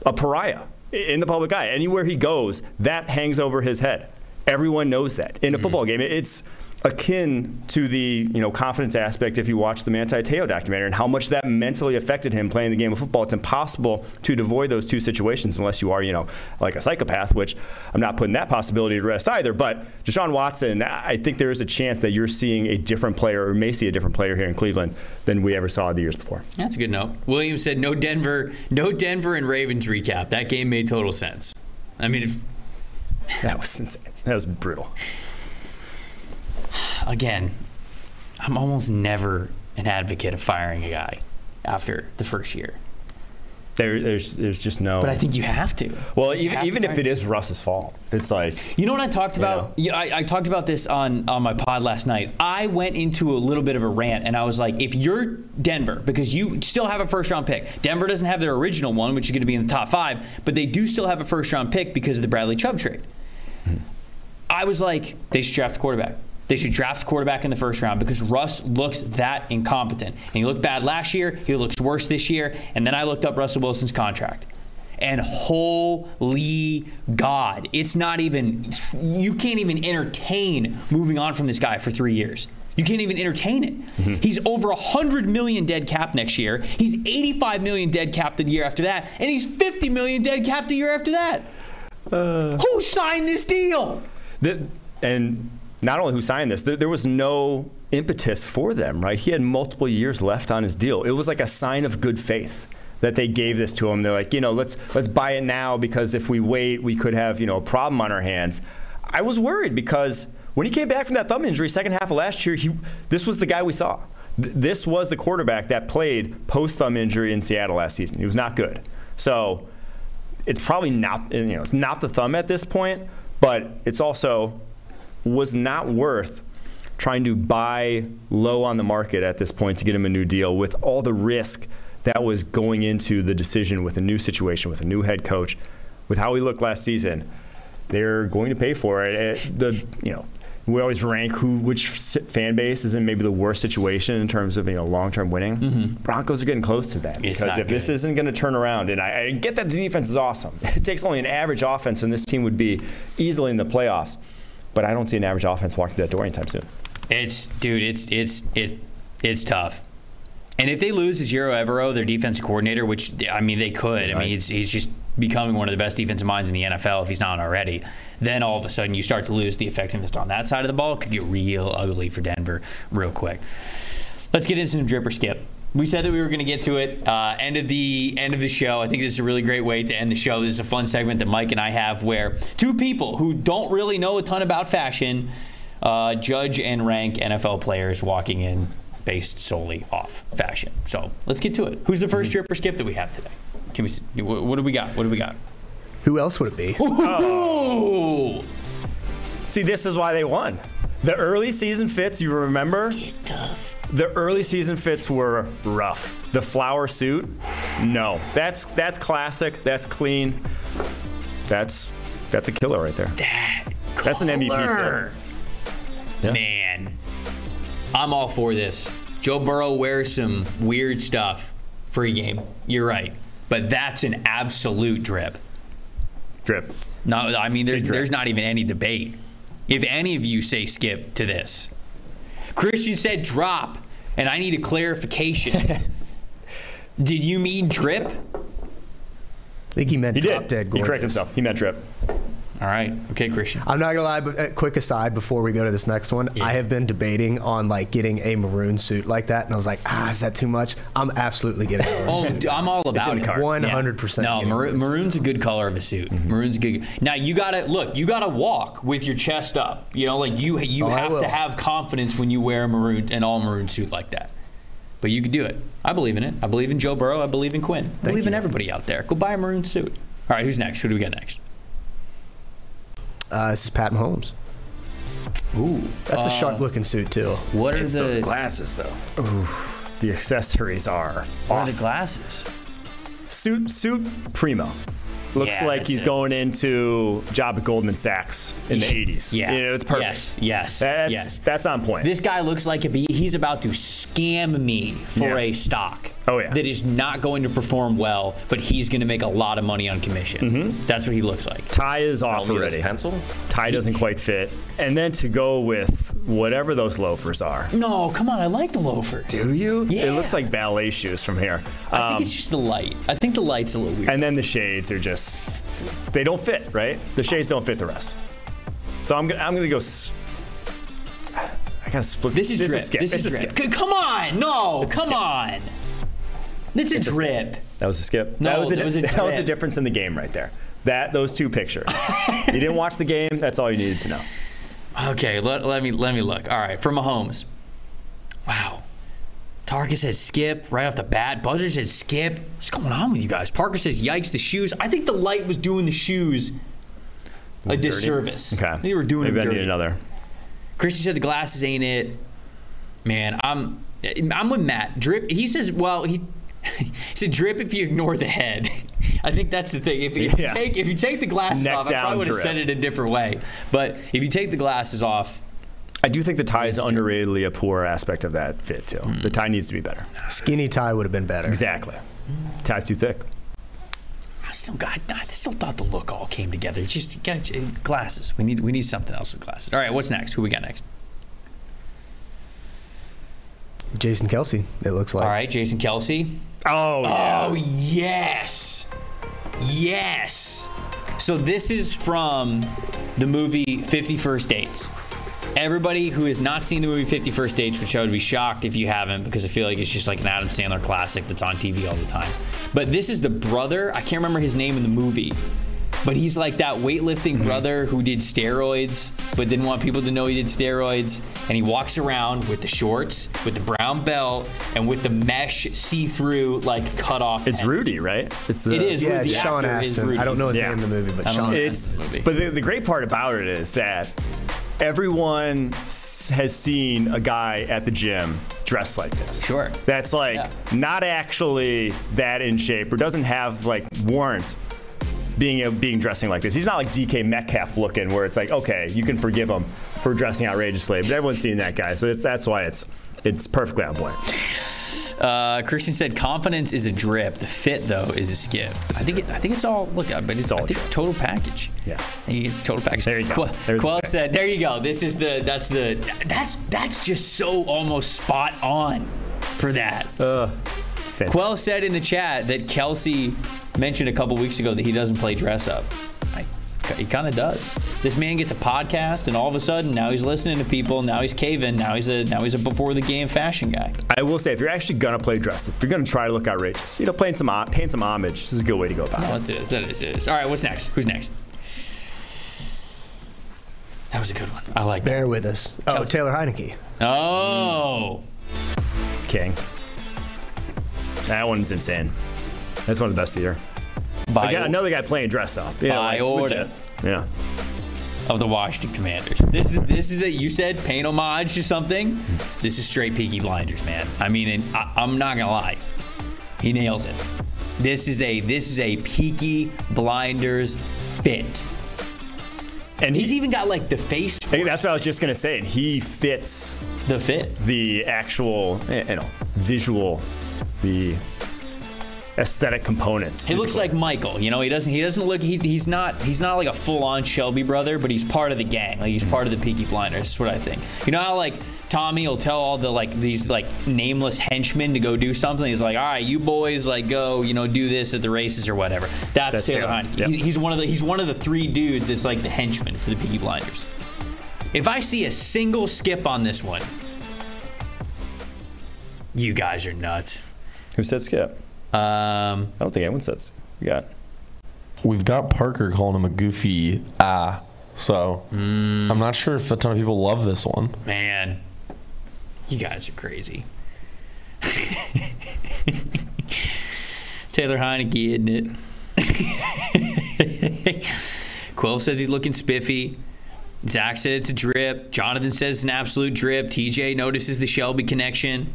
a pariah in the public eye. Anywhere he goes, that hangs over his head. Everyone knows that. In a mm-hmm. football game, it's akin to the you know confidence aspect if you watch the Manti Te'o documentary and how much that mentally affected him playing the game of football. It's impossible to avoid those two situations unless you are you know like a psychopath, which I'm not putting that possibility to rest either. But Deshaun Watson, I think there is a chance that you're seeing a different player or may see a different player here in Cleveland than we ever saw the years before. That's a good note. Williams said no Denver, no Denver and Ravens recap. That game made total sense. I mean, if, That was insane. That was brutal. Again, I'm almost never an advocate of firing a guy after the first year. There, there's, there's just no. But I think you have to. Well, You even have to if it is Russ's fault, it's like You know what I talked about? Yeah, I, I talked about this on, on my pod last night. I went into a little bit of a rant and I was like, if you're Denver, because you still have a first round pick, Denver doesn't have their original one, which is going to be in the top five, but they do still have a first round pick because of the Bradley Chubb trade. Hmm. I was like, they should draft a quarterback. They should draft a quarterback in the first round because Russ looks that incompetent. And he looked bad last year. He looks worse this year. And then I looked up Russell Wilson's contract. And holy God, it's not even, you can't even entertain moving on from this guy for three years. You can't even entertain it. Mm-hmm. He's over 100 million dead cap next year. He's 85 million dead cap the year after that. And he's 50 million dead cap the year after that. Uh. Who signed this deal? The, and not only who signed this, there, there was no impetus for them, right? He had multiple years left on his deal. It was like a sign of good faith that they gave this to him. They're like, you know, let's let's buy it now because if we wait, we could have you know a problem on our hands. I was worried because when he came back from that thumb injury, second half of last year, he this was the guy we saw. Th- This was the quarterback that played post thumb injury in Seattle last season. He was not good. So it's probably not you know it's not the thumb at this point, but it's also was not worth trying to buy low on the market at this point to get him a new deal with all the risk that was going into the decision with a new situation with a new head coach with how he looked last season. They're going to pay for it. The you know we always rank who which fan base is in maybe the worst situation in terms of you know long-term winning. Broncos are getting close to that Mm-hmm. It's because if this isn't going to turn around and I, I get that the defense is awesome. <laughs> It takes only an average offense and this team would be easily in the playoffs but I don't see an average offense walking through that door anytime soon. It's dude, it's it's it it's tough. And if they lose Ejiro Evero, their defense coordinator, which I mean they could, I mean he's, he's just becoming one of the best defensive minds in the NFL if he's not already. Then all of a sudden you start to lose the effectiveness on that side of the ball. It could get real ugly for Denver real quick. Let's get into some drip or skip. We said that we were going to get to it. Uh, end of the end of the show. I think this is a really great way to end the show. This is a fun segment that Mike and I have, where two people who don't really know a ton about fashion uh, judge and rank NFL players walking in based solely off fashion. So let's get to it. Who's the 1st drip or skip that we have today? Can we? What, what do we got? What do we got? Who else would it be? Ooh! See, this is why they won. The early season fits, you remember? The early season fits were rough. The flower suit, no. That's that's classic. That's clean. That's that's a killer right there. That That's an MVP fit. Yeah. Man, I'm all for this. Joe Burrow wears some weird stuff free game. You're right, but that's an absolute drip. Drip. No, I mean there's there's not even any debate. If any of you say skip to this, Christian said drop, and I need a clarification. <laughs> Did you mean drip? I think he meant He drop did. dead He gorgeous. corrected himself. He meant drip. All right, okay, Christian. I'm not gonna lie, but uh, quick aside before we go to this next one, I have been debating on like getting a maroon suit like that, and I was like, ah, is that too much? I'm absolutely getting. A maroon Oh, suit. I'm all about it. 100% No, getting maroon, maroon suit. maroon's a good color of a suit. Maroon's a good. Now you gotta look. You gotta walk with your chest up. You know, like you you Oh, have to have confidence when you wear a maroon an all maroon suit like that. But you can do it. I believe in it. I believe in Joe Burrow. I believe in Quinn. I believe in everybody out there. Go buy a maroon suit. All right, who's next? Who do we got next? Uh, this is Pat Mahomes. Ooh, That's a sharp looking suit too. what are It's those the glasses, though. The accessories are what are off. the glasses? suit suit primo. Looks Yeah, like that's he's it. going into job at Goldman Sachs in the 80s. Yeah, You know, it's perfect. Yes, yes, That's, yes. that's on point. This guy looks like if he, he's about to scam me for Yeah. a stock. Oh, yeah. That is not going to perform well, but he's going to make a lot of money on commission. Mm-hmm. That's what he looks like. Tie is Sell off me already. pencil? Tie doesn't quite fit. And then to go with whatever those loafers are. No, come on. I like the loafers. Do you? Yeah. It looks like ballet shoes from here. I Um, think it's just the light. I think the light's a little weird. and then the shades are just they don't fit, right? The shades don't fit the rest. So I'm gonna I'm gonna go. S- I gotta split. this is drip. skip. This It's is a drip. skip. Come on. No, It's come on. It's a It's a drip. That was a skip. No, that was the that was that was the difference in the game right there. That those two pictures. you didn't watch the game. That's all you needed to know. Okay, let, let me let me look. All right, for Mahomes. Wow. Tarkus says skip right off the bat. Buzzer says skip. What's going on with you guys? Parker says yikes the shoes. I think the light was doing the shoes a disservice. Okay. They were doing Maybe it I dirty. need another. Christian said the glasses ain't it. Man, I'm I'm with Matt. Drip. He says, well, he <laughs> he said drip if you ignore the head. <laughs> I think that's the thing. If, if Yeah. you take if you take the glasses Neck off, I down probably would have said it a different way. But if you take the glasses off, I do think the tie is underratedly a poor aspect of that fit too. Hmm. The tie needs to be better. Skinny tie would have been better. Exactly. Tie's too thick. I still got. I still thought the look all came together. It's Just got glasses. We need. We need something else with glasses. All right. What's next? Who we got next? Jason Kelce. It looks like. All right. Jason Kelce. Oh, oh yeah. Oh yes, yes. So this is from the movie Fifty First Dates. Everybody who has not seen the movie Fifty First Dates, which I would be shocked if you haven't, because I feel like it's just like an Adam Sandler classic that's on TV all the time. But this is the brother. I can't remember his name in the movie, but he's like that weightlifting mm-hmm. brother who did steroids, but didn't want people to know he did steroids. And he walks around with the shorts, with the brown belt, and with the mesh see-through like cut off. It's Rudy, right? It's It is. Yeah, The it's Sean actor Astin. Rudy. I don't know his Yeah. name in the movie, but I Sean. know. It's movie. but the, the great part about it is that everyone has seen a guy at the gym dressed like this. Sure. That's like Yeah. not actually that in shape or doesn't have like warrant being being dressing like this. He's not like DK Metcalf looking where it's like okay you can forgive him for dressing outrageously, but everyone's seen that guy, so it's, that's why it's it's perfectly on point. Uh, Christian said confidence is a drip. The fit though is a skip. I think it, I think it's all look, but it's, all I think total package. Yeah. I think it's total package. There you go. Quell, the said, "There you go. This is the that's the that's that's just so almost spot on for that." Uh, Quell said in the chat that Kelce mentioned a couple weeks ago that he doesn't play dress up. I, he kind of does. This man gets a podcast, and all of a sudden now he's listening to people. Now he's caving. Now he's a now he's a before the game fashion guy. I will say if you're actually gonna play dress up, if you're gonna try to look outrageous, you know, playing some paying some homage, this is a good way to go about Oh, it. that's it. That is it. Is. All right, what's next? Who's next? That was a good one. I like that. Bear with us. Oh, Kelce. Taylor Heinicke. Oh, King. That one's insane. That's one of the best of the year. by got another guy playing dress up. Know, By like, order. legit. Yeah. of the Washington Commanders. This is this is that you said paying homage to something. This is straight Peaky Blinders, man. I mean, and I, I'm not gonna lie, he nails it. This is a this is a Peaky Blinders fit. And he's even got like the face. That's what I was just gonna say. And he fits the fit, the actual, eh, you know, visual, the aesthetic components. He looks like Michael. You know, he doesn't. He doesn't look. He, he's not. He's not like a full-on Shelby brother, but he's part of the gang. Like he's part of the Peaky Blinders. That's what I think. You know how like Tommy will tell all the like these like nameless henchmen to go do something. He's like, all right, you boys like go. You know, do this at the races or whatever. That's, That's Taylor Taylor. Heinicke. Yep. He- he's one of the. He's one of the three dudes that's like the henchman for the Peaky Blinders. If I see a single skip on this one, you guys are nuts. Who said skip? Um, I don't think anyone says. You got. We've got Parker calling him a goofy ah. So I'm not sure if a ton of people love this one. Man, you guys are crazy. <laughs> Taylor Heinicke, isn't it? <laughs> Quill says he's looking spiffy. Zach said it's a drip. Jonathan says it's an absolute drip. TJ notices the Shelby connection.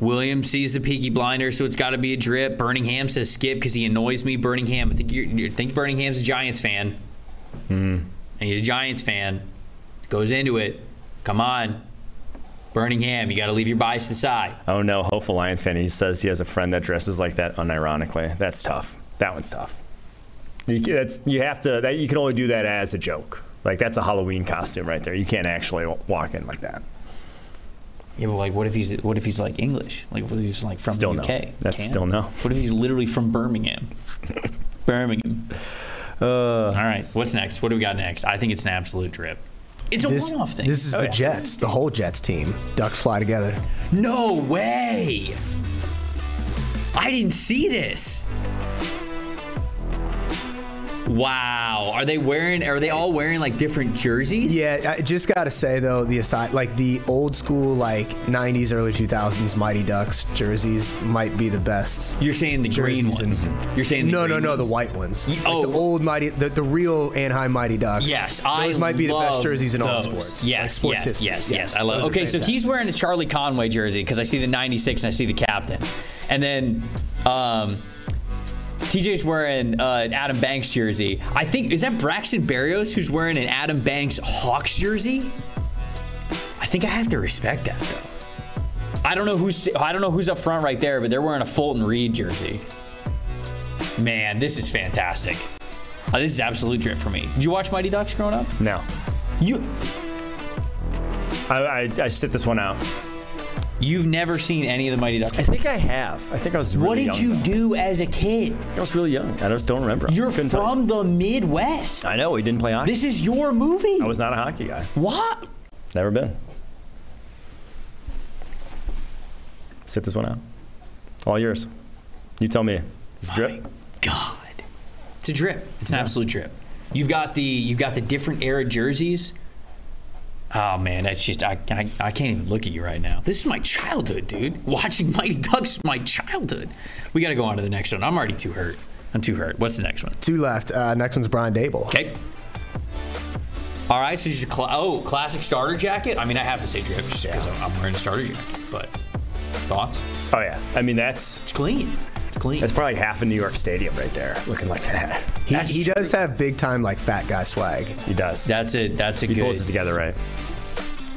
William sees the Peaky Blinder, so it's got to be a drip. Birmingham says skip because he annoys me. Birmingham, I think you you think Birmingham's a Giants fan. Hmm. And he's a Giants fan. Goes into it. Come on. Birmingham, you got to leave your bias to the side. Oh no, hopeful Lions fan. He says he has a friend that dresses like that unironically. That's tough. That one's tough. You, that's, you have to. That, you can only do that as a joke. Like that's a Halloween costume right there. You can't actually walk in like that. Yeah, but like, what if he's what if he's like English? Like, what if he's like from Still the no. UK? That's Can't? still no. What if he's literally from Birmingham? <laughs> Birmingham. Uh, All right, what's next? What do we got next? I think it's an absolute drip. It's a This, one-off thing. this is Oh, the yeah. Jets, the whole Jets team. Ducks fly together. No way! I didn't see this. Wow, are they wearing? Are they all wearing like different jerseys? Yeah, I just gotta say though, the aside like the old school like '90s, early 2000s Mighty Ducks jerseys might be the best. You're saying the green ones. and- You're saying the no, no, green no, the white ones. Like oh. the old Mighty, the, the real Anaheim Mighty Ducks. Yes, I those might be the best jerseys in all those. sports. Yes, Like, sports yes, history. yes, yes, I love. Okay, so he's wearing a Charlie Conway jersey because I see the '96 and I see the captain, and then um, TJ's wearing uh, an Adam Banks jersey. I think is that Braxton Berrios who's wearing an Adam Banks Hawks jersey. I think I have to respect that though. I don't know who's I don't know who's up front right there, but they're wearing a Fulton Reed jersey. Man, this is fantastic. Uh, this is absolute drip for me. Did you watch Mighty Ducks growing up? No. You I, I, I sit this one out. You've never seen any of the Mighty Ducks? I think I have. I think I was. Really what did you though. do as a kid? I was really young. I just don't remember. You're Couldn't tell you. from the Midwest. I know. We didn't play hockey. This is your movie. I was not a hockey guy. What? Never been. Sit this one out. All yours. You tell me. It's a drip. God. It's a drip. It's an absolute drip. You've got the you've got the different era jerseys. Oh man, that's just I, I I can't even look at you right now. This is my childhood, dude. <laughs> Watching Mighty Ducks is my childhood. We got to go on to the next one. I'm already too hurt. I'm too hurt. What's the next one? Two left. Uh, next one's Brian Daboll. Okay. All right, so just a cla- oh classic starter jacket. I mean, I have to say drip just because I'm, I'm wearing a starter jacket. But thoughts? Oh yeah. I mean that's It's clean. It's clean. that's probably half a New York Stadium right there, looking like that. He, he does have big time like fat guy swag. He does. That's it. that's a he good. pulls it together right.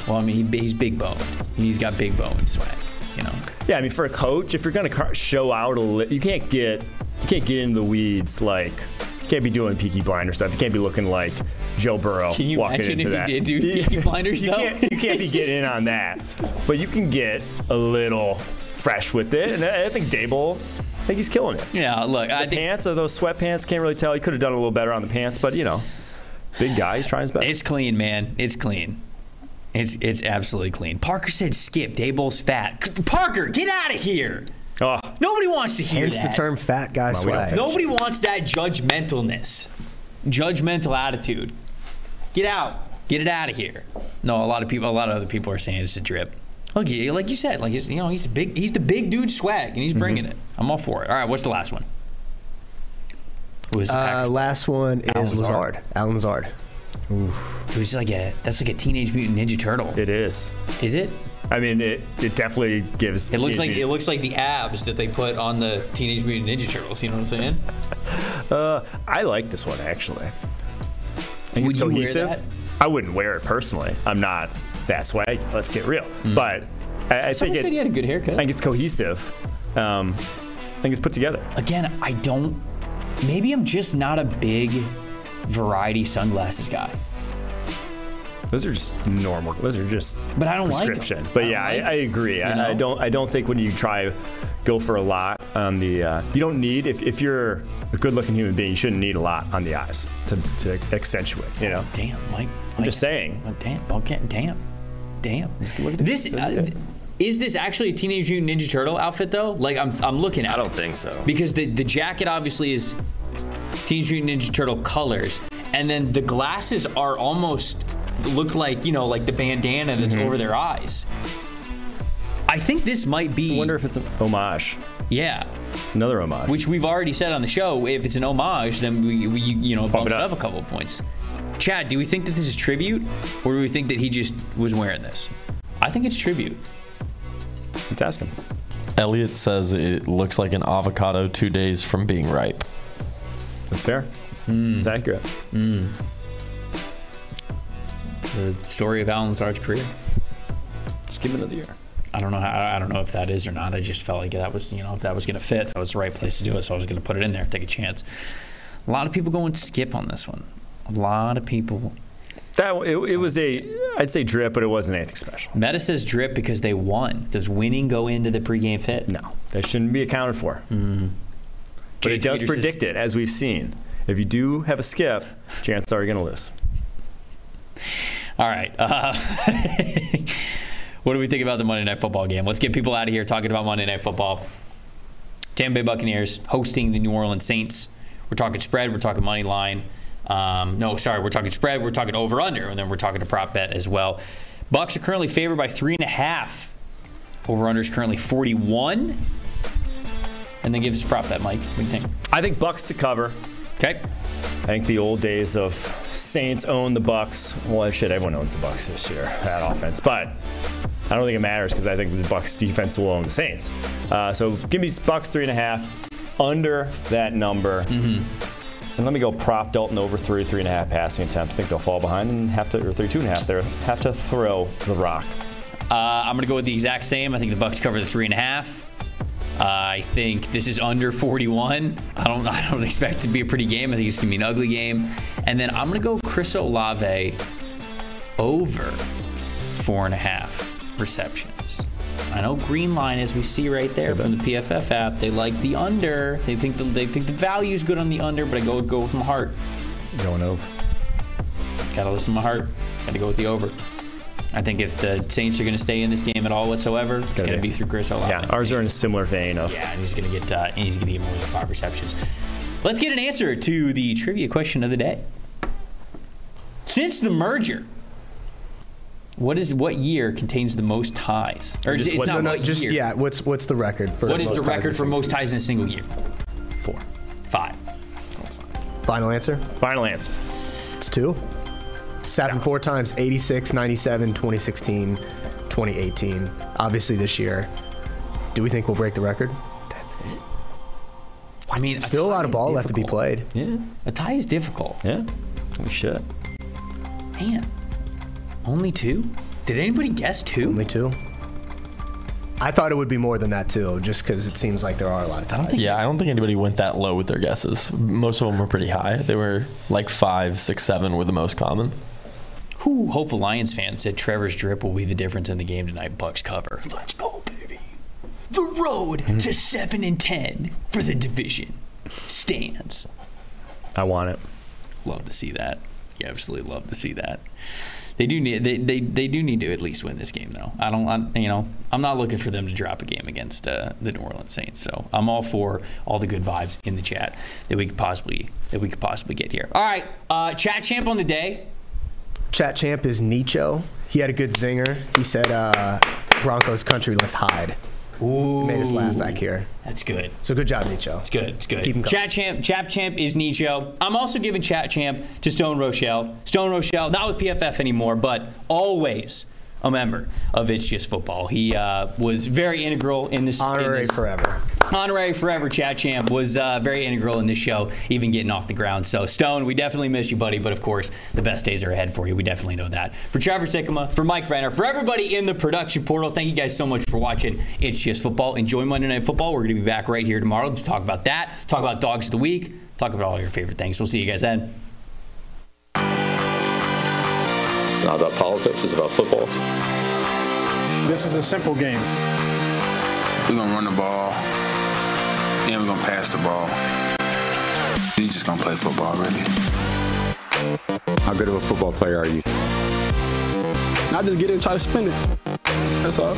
Well, I mean, he, he's big bone. He's got big bone swag. You know. Yeah, I mean, for a coach, if you're gonna car- show out a little, you can't get you can't get into the weeds like you can't be doing Peaky Blinder stuff. You can't be looking like Joe Burrow Can you walking imagine into if that. he did do Peaky <laughs> Blinders you though? Can't, you can't be getting in on that, but you can get a little fresh with it. And I I think Daboll, I think he's killing it. Yeah. Look, I The think pants are those sweatpants. Can't really tell. He could have done a little better on the pants, but you know, big guy. He's trying his best. it's clean, man. It's clean. It's it's absolutely clean. Parker said skip. Daboll's fat. C- Parker, get out of here. Oh, Nobody wants to hear Hence the term fat guy Come on, swag. Nobody wants that judgmentalness, judgmental attitude. Get out. Get it out of here. No, a lot of people, a lot of other people are saying it's a drip. Look, yeah, like you said, like he's, you know, he's the big, he's the big dude swag, and he's bringing it. I'm all for it. All right, what's the last one? Who is the Uh, Packers? last one is Allen Lazard. Lazard. Allen Lazard. Who's like a that's like a Teenage Mutant Ninja Turtle. It is. Is it? I mean, it, it definitely gives. It looks like it looks like the abs that they put on the Teenage Mutant Ninja Turtles. You know what I'm saying? <laughs> Uh, I like this one actually. I think Would it's you wear cohesive. that? I wouldn't wear it personally. I'm not that swag. Let's get real. But I, I think it. said you had a good haircut. I think it's cohesive. Um, I think it's put together. Again, I don't. Maybe I'm just not a big variety sunglasses guy. Those are just normal. Those are just But I don't like 'em. prescription. But I yeah, don't I, I agree. you I, I don't. I don't think when you try go for a lot on the. Uh, you don't need if, if you're a good-looking human being, you shouldn't need a lot on the eyes to, to accentuate. You know. Damn, Mike. I'm just saying. Damn. Okay. Damn. Damn. This uh, is this actually a Teenage Mutant Ninja Turtle outfit though? Like I'm I'm looking at. I don't think so. because the the jacket obviously is Teenage Mutant Ninja Turtle colors, and then the glasses are almost look like you know like the bandana that's over their eyes. I think this might be. I wonder if it's an homage. Yeah. Another homage. Which we've already said on the show. If it's an homage, then we, we you know bump it it up. up a couple of points. Chad, do we think that this is tribute, or do we think that he just was wearing this? I think it's tribute. Let's ask him. Elliot says it looks like an avocado two days from being ripe. That's fair. Hmm. It's accurate. Hmm. It's the story of Allen Lazard's career. Just give him another year. I don't know how, I don't know if that is or not. I just felt like that was you know if that was going to fit, that was the right place to do it. So I was going to put it in there, take a chance. A lot of people going skip on this one. A lot of people. That it, it was a I'd say drip, but it wasn't anything special. Meta says drip because they won. Does winning go into the pregame fit? No, that shouldn't be accounted for. But Jake it does Peters predict it, as we've seen. If you do have a skip, chances are you're going to lose. All right. Uh, <laughs> what do we think about the Monday Night Football game? Let's get people out of here talking about Monday Night Football. Tampa Bay Buccaneers hosting the New Orleans Saints. We're talking spread. We're talking money line. Um, no, sorry. We're talking spread. We're talking over under, and then we're talking a prop bet as well. Bucs are currently favored by three and a half. Over under is currently 41. And then give us a prop bet, Mike. What do you think? I think Bucs to cover. Okay. I think the old days of Saints own the Bucs. Well, shit, everyone owns the Bucs this year. That offense, but I don't think it matters because I think the Bucs defense will own the Saints. Uh, so give me Bucs three and a half under that number. And let me go prop Dalton over three, three and a half passing attempts. I think they'll fall behind and have to, or three, two and a half. They have to throw the rock. Uh, I'm going to go with the exact same. I think the Bucs cover the three and a half. Uh, I think this is under 41. I don't. <laughs> I don't expect it to be a pretty game. I think it's going to be an ugly game. And then I'm going to go Chris Olave over four and a half receptions. I know green line, as we see right there from the PFF app, they like the under. They think the, they think the value is good on the under, but I go go with my heart. Going over. Got to listen to my heart. Got to go with the over. I think if the Saints are going to stay in this game at all whatsoever, it's going to be. through Chris Olave. Yeah, ours are in a similar vein of. Yeah, and he's gonna get uh, and he's gonna get more than five receptions. Let's get an answer to the trivia question of the day. Since the merger, what is what year contains the most ties? Or Just it's what- not No, no, just year. yeah. What's what's the record for? What is the most ties record in for a most ties in a single year? Four. Five. Final answer. Final answer. It's two. It's happened four times 86, 97, 2016, 2018. Obviously, this year. Do we think we'll break the record? That's it. I mean, Still a lot of tie is ball left to be played. Yeah, a tie is difficult. Yeah, we should. Man, only two? Did anybody guess two? Only two. I thought it would be more than that too, just because it seems like there are a lot of I think Yeah, I don't think anybody went that low with their guesses. Most of them were pretty high. They were like five, six, seven were the most common. Who hopeful Lions fan said Trevor's drip will be the difference in the game tonight. Bucs cover. Let's go, baby. The road mm-hmm. to seven and ten for the division stands. I want it. Love to see that. You absolutely love to see that. They do need they, they, they do need to at least win this game though. I don't I'm, you know I'm not looking for them to drop a game against uh, the New Orleans Saints. So I'm all for all the good vibes in the chat that we could possibly that we could possibly get here. All right, uh, chat champ on the day. Chat champ is Nicho. He had a good zinger. He said, uh, "Broncos country, let's hide." Ooh, Made us laugh back here. That's good. So good job, Nicho. It's good. It's good. Keep 'em coming. Chat champ, chat champ is Nicho. I'm also giving chat champ to Stone Rochelle. Stone Rochelle, not with PFF anymore, but always a member of It's Just Football. He uh, was very integral in this. in Honorary this- forever. Honorary forever, Chat Champ was uh, very integral in this show, even getting off the ground. So, Stone, we definitely miss you, buddy. But of course, the best days are ahead for you. We definitely know that. For Trevor Sikkema, for Mike Renner, for everybody in the production portal, thank you guys so much for watching. It's just football. Enjoy Monday Night Football. We're going to be back right here tomorrow to talk about that, talk about dogs of the week, talk about all your favorite things. We'll see you guys then. It's not about politics, it's about football. This is a simple game. We're gonna run the ball, and we're gonna pass the ball. We just gonna play football, really. How good of a football player are you? Not just get in and try to spin it. That's all.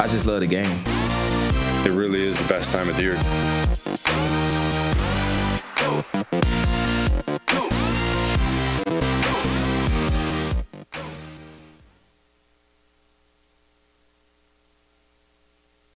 I just love the game. It really is the best time of the year.